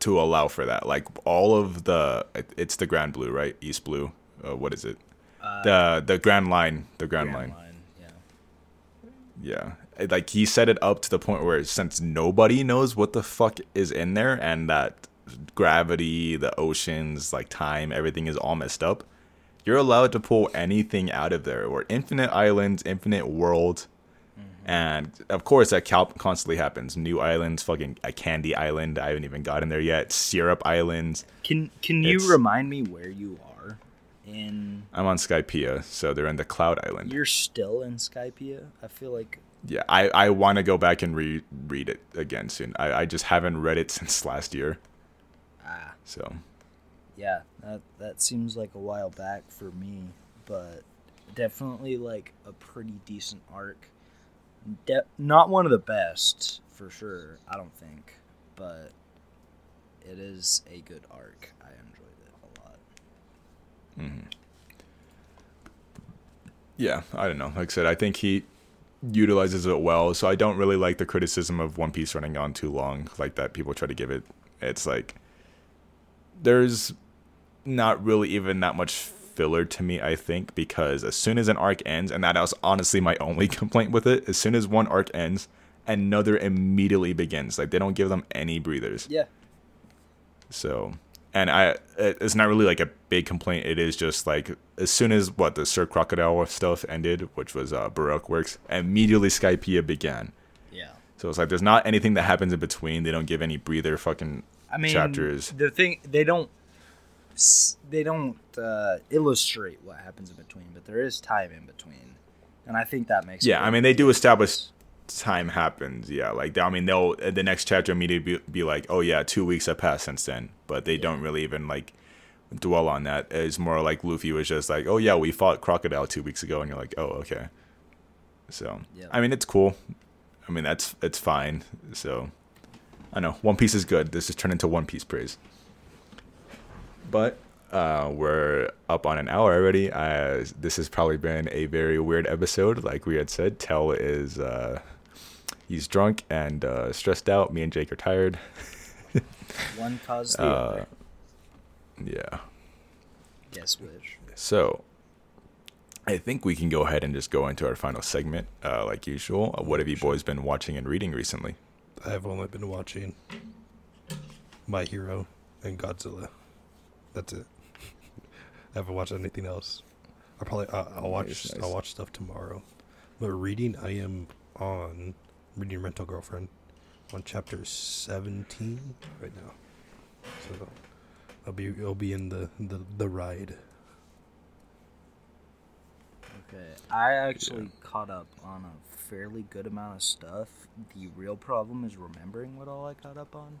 to allow for that. Like all of the, it's the Grand Blue, right? East Blue. Uh, what is it? Uh, the the Grand Line. The Grand, Grand Line. Line, yeah. Yeah. Like he set it up to the point where since nobody knows what the fuck is in there and that gravity, the oceans, like time, everything is all messed up, you're allowed to pull anything out of there or infinite islands, infinite world. Mm-hmm. And of course, that cal- constantly happens. New islands, fucking a candy island. I haven't even gotten there yet. Syrup islands. Can Can you remind me where you are? In I'm on Skypiea, so they're in the Cloud Island. you're still in Skypiea. I feel like Yeah, I, I want to go back and re- read it again soon. I, I just haven't read it since last year. ah So yeah that that seems like a while back for me, but definitely like a pretty decent arc. De- not one of the best for sure. I don't think, but it is a good arc. I enjoyed it a lot. Mm-hmm. yeah, I don't know. Like I said, I think he utilizes it well. So I don't really like the criticism of One Piece running on too long, like that people try to give it. It's like there's not really even that much filler to me. I think because as soon as an arc ends, and that was honestly my only complaint with it. As soon as one arc ends, another immediately begins. Like they don't give them any breathers. Yeah, So, and I, it's not really like a big complaint. It is just like as soon as what the Sir Crocodile stuff ended, which was uh, Baroque works, immediately Skypiea began. yeah. So it's like there's not anything that happens in between. They don't give any breather fucking I mean, chapters. The thing they don't they don't uh, illustrate what happens in between, but there is time in between, and I think that makes. Yeah, I mean they do establish time happens. Yeah, like I mean they'll uh, the next chapter immediately be, be like, oh yeah, two weeks have passed since then, but they don't really even like dwell on that. It's more like Luffy was just like, oh yeah, we fought Crocodile two weeks ago, and you're like, oh okay. So Yeah. I mean it's cool. I mean that's it's fine. So I know One Piece is good. This has turned into One Piece praise. But uh, we're up on an hour already. Uh, this has probably been a very weird episode. Like we had said, Tell is uh, he's drunk and uh, stressed out. Me and Jake are tired. one cause the Uh, other. yeah. Guess which? So I think we can go ahead and just go into our final segment, uh, like usual. Uh, what have you boys been watching and reading recently? I've only been watching My Hero and Godzilla. That's it. Haven't watched anything else. I probably uh, I'll watch Nice, nice. I'll watch stuff tomorrow. But reading, I am on reading Rental Girlfriend on chapter seventeen right now. So I'll be I'll be in the the, the ride. Okay, I actually caught up on a fairly good amount of stuff. The real problem is remembering what all I caught up on.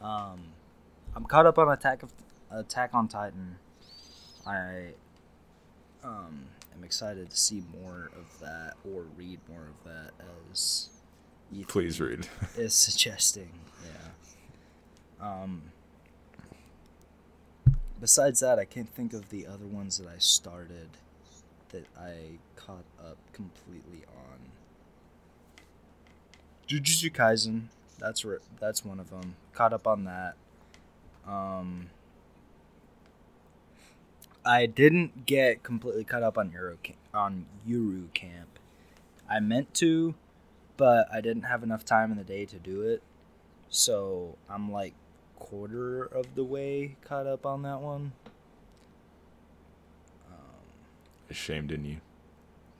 Um, I'm caught up on Attack of Attack on Titan. I um am excited to see more of that or read more of that as Ethan Please read. is suggesting. Yeah. Um, besides that, I can't think of the other ones that I started that I caught up completely on. Jujutsu Kaisen, that's where that's one of them. Caught up on that. Um, I didn't get completely caught up on Yuru on Yuru Camp. I meant to, but I didn't have enough time in the day to do it. So I'm like quarter of the way caught up on that one. Um, Ashamed in you.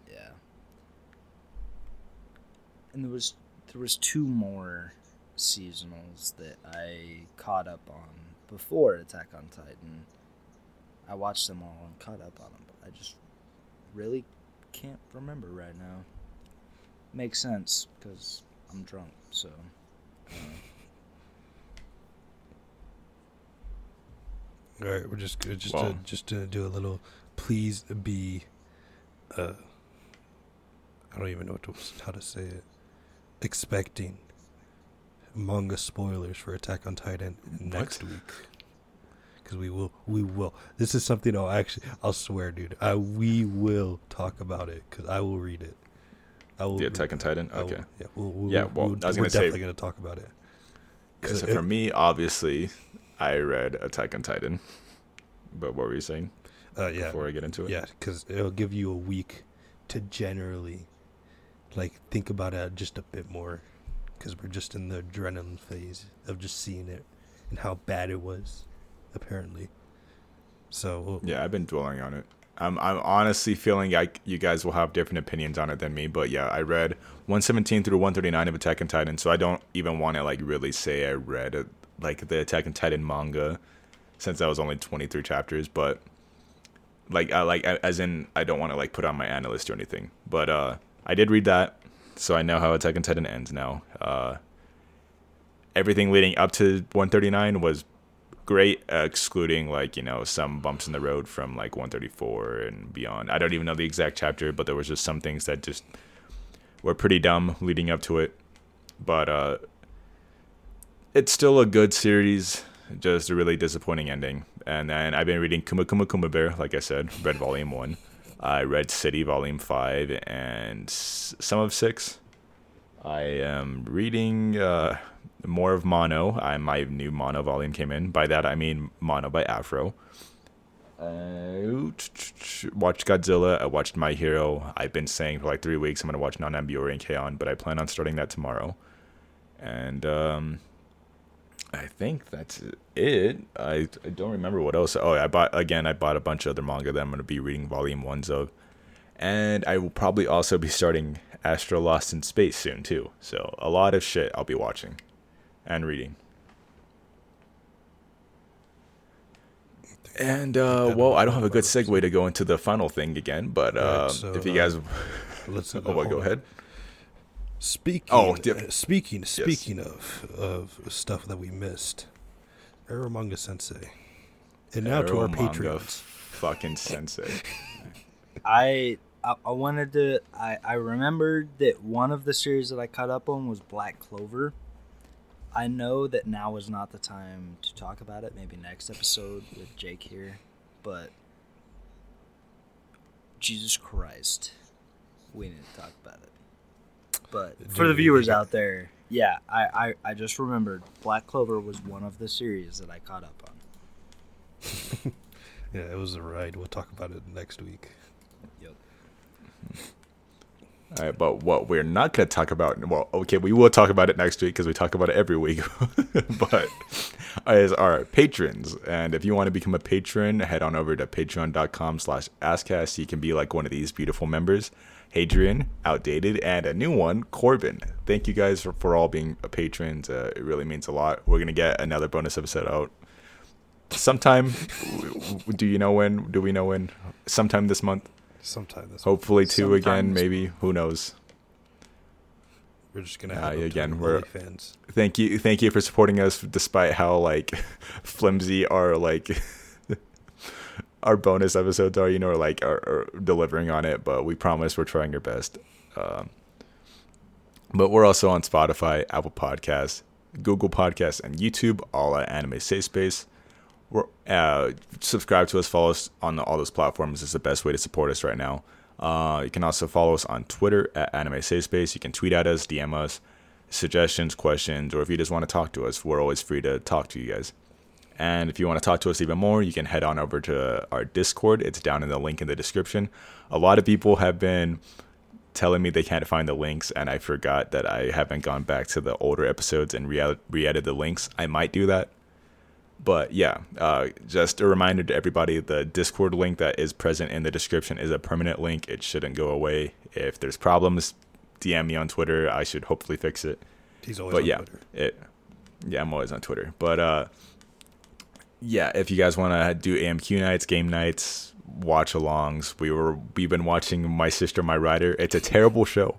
yeah. And there was there was two more seasonals that I caught up on before Attack on Titan. I watched them all and caught up on them, but I just really can't remember right now. Makes sense because I'm drunk, so. uh, All right, we're just just Well- to just to do a little. Please be. Uh, I don't even know what to, how to say it. Expecting manga spoilers for Attack on Titan next week. Because we will, we will. This is something I'll actually, I'll swear, dude. I we will talk about it because I will read it. I will. The Attack on Titan. Will- Okay. yeah. We'll, we'll, Yeah, we'll, well, I was we're gonna say- definitely gonna talk about it. Yeah, 'Cause so for me, obviously, I read Attack on Titan. But what were you saying Uh, yeah. before I get into it? Yeah, because it'll give you a week to generally, like, think about it just a bit more. Because we're just in the adrenaline phase of just seeing it and how bad it was, apparently. So Yeah, I've been dwelling on it. I'm I'm honestly feeling like you guys will have different opinions on it than me, but yeah, I read 117 through 139 of Attack on Titan, so I don't even want to like really say I read it, like the Attack on Titan manga, since that was only 23 chapters. But like I like as in I don't want to like put on my analyst or anything, but uh, I did read that, so I know how Attack on Titan ends now. Uh, everything leading up to 139 was great, uh, excluding like you know some bumps in the road from like 134 and beyond. I don't even know the exact chapter, but there was just some things that just were pretty dumb leading up to it. But uh, it's still a good series. Just a really disappointing ending. And then I've been reading Kuma Kuma Kuma Bear, like I said, read Volume One. I read City Volume Five and some of Six. I am reading uh, more of Mono. I my new Mono volume came in. By that I mean Mono by Afro. Uh, watched Godzilla. I watched My Hero. I've been saying for like three weeks I'm gonna watch Non Ambiori and K-On, but I plan on starting that tomorrow. And um, I think that's it. I, I don't remember what else. Oh, I bought again. I bought a bunch of other manga that I'm gonna be reading volume ones of, and I will probably also be starting Astra Lost in Space soon too. So a lot of shit I'll be watching and reading. And uh, that well, I don't have a good segue to go into the final thing again, but Alright, um, so, if you uh, guys, let's. oh, what, go ahead. Speaking. Oh, uh, yep. speaking. Speaking of of stuff that we missed, Eromanga Sensei, and now to our Eromanga patrons. fucking sensei. I, I I wanted to. I I remembered that one of the series that I caught up on was Black Clover. I know that now is not the time to talk about it. Maybe next episode with Jake here, but Jesus Christ, we need to talk about it. But for the viewers out there, yeah, I, I I just remembered Black Clover was one of the series that I caught up on. Yeah, it was a ride. We'll talk about it next week. Yep. All right, but what we're not going to talk about, well, okay, we will talk about it next week because we talk about it every week, but is our patrons. And if you want to become a patron, head on over to patreon.com slash askcast. You can be like one of these beautiful members. Hadrian, outdated, and a new one, Corbin. Thank you guys for, for all being a patrons. Uh, it really means a lot. We're going to get another bonus episode out sometime. do you know when? Do we know when? Sometime this month. Sometime this. Hopefully two Sometime again, this maybe. Who knows? We're just gonna Uh, have again, we're- fans. Thank you, thank you for supporting us, despite how like flimsy our like our bonus episodes are. You know, or, like are, are delivering on it, but we promise we're trying our best. Um, but we're also on Spotify, Apple Podcasts, Google Podcasts, and YouTube, all at Anime Safe Space. Uh, subscribe to us, follow us on all those platforms. is the best way to support us right now. Uh, you can also follow us on Twitter at Anime Safe Space. You can tweet at us, DM us, suggestions, questions, or if you just want to talk to us, we're always free to talk to you guys. And if you want to talk to us even more, you can head on over to our Discord. It's down in the link in the description. A lot of people have been telling me they can't find the links, and I forgot that I haven't gone back to the older episodes and re added the links. I might do that. But yeah, uh, just a reminder to everybody the Discord link that is present in the description is a permanent link. It shouldn't go away. If there's problems, DM me on Twitter. I should hopefully fix it. He's always but on yeah, Twitter. it. Yeah, I'm always on Twitter. But uh, yeah, if you guys want to do AMQ nights, game nights, watch alongs, we were we've been watching My Sister, My Writer. It's a terrible show,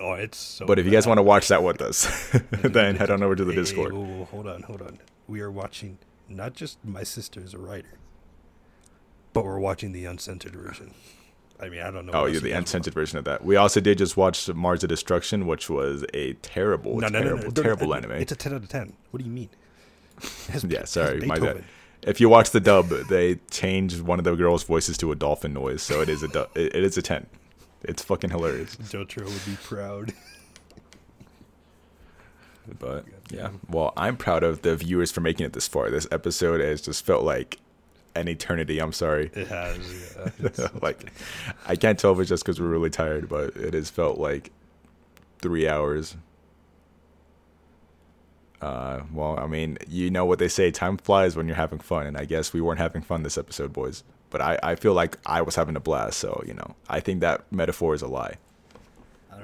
Oh, it's so. but if you guys want to watch that with us, then head on over to the Hey, hey, Discord. whoa, hold on, hold on. We are watching not just my sister is a writer, but we're watching the uncensored version. I mean, I don't know. Oh, you're the uncensored version of that. We also did just watch Mars of Destruction, which was a terrible. No, no, terrible, no, terrible uh, anime. It's a ten out of ten. What do you mean? Has- yeah, sorry, my bad. If you watch the dub, they changed one of the girls' voices to a dolphin noise, so it is a du- it, it is a ten. It's fucking hilarious. Jotaro would be proud. But yeah, well, I'm proud of the viewers for making it this far. This episode has just felt like an eternity. I'm sorry. It has. Yeah, it's- like, I can't tell if it's just because we're really tired, but it has felt like three hours. Uh, well, I mean, you know what they say: time flies when you're having fun, and I guess we weren't having fun this episode, boys. But I, I feel like I was having a blast, so you know, I think that metaphor is a lie.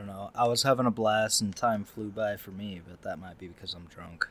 I don't know. I was having a blast and time flew by for me, but that might be because I'm drunk.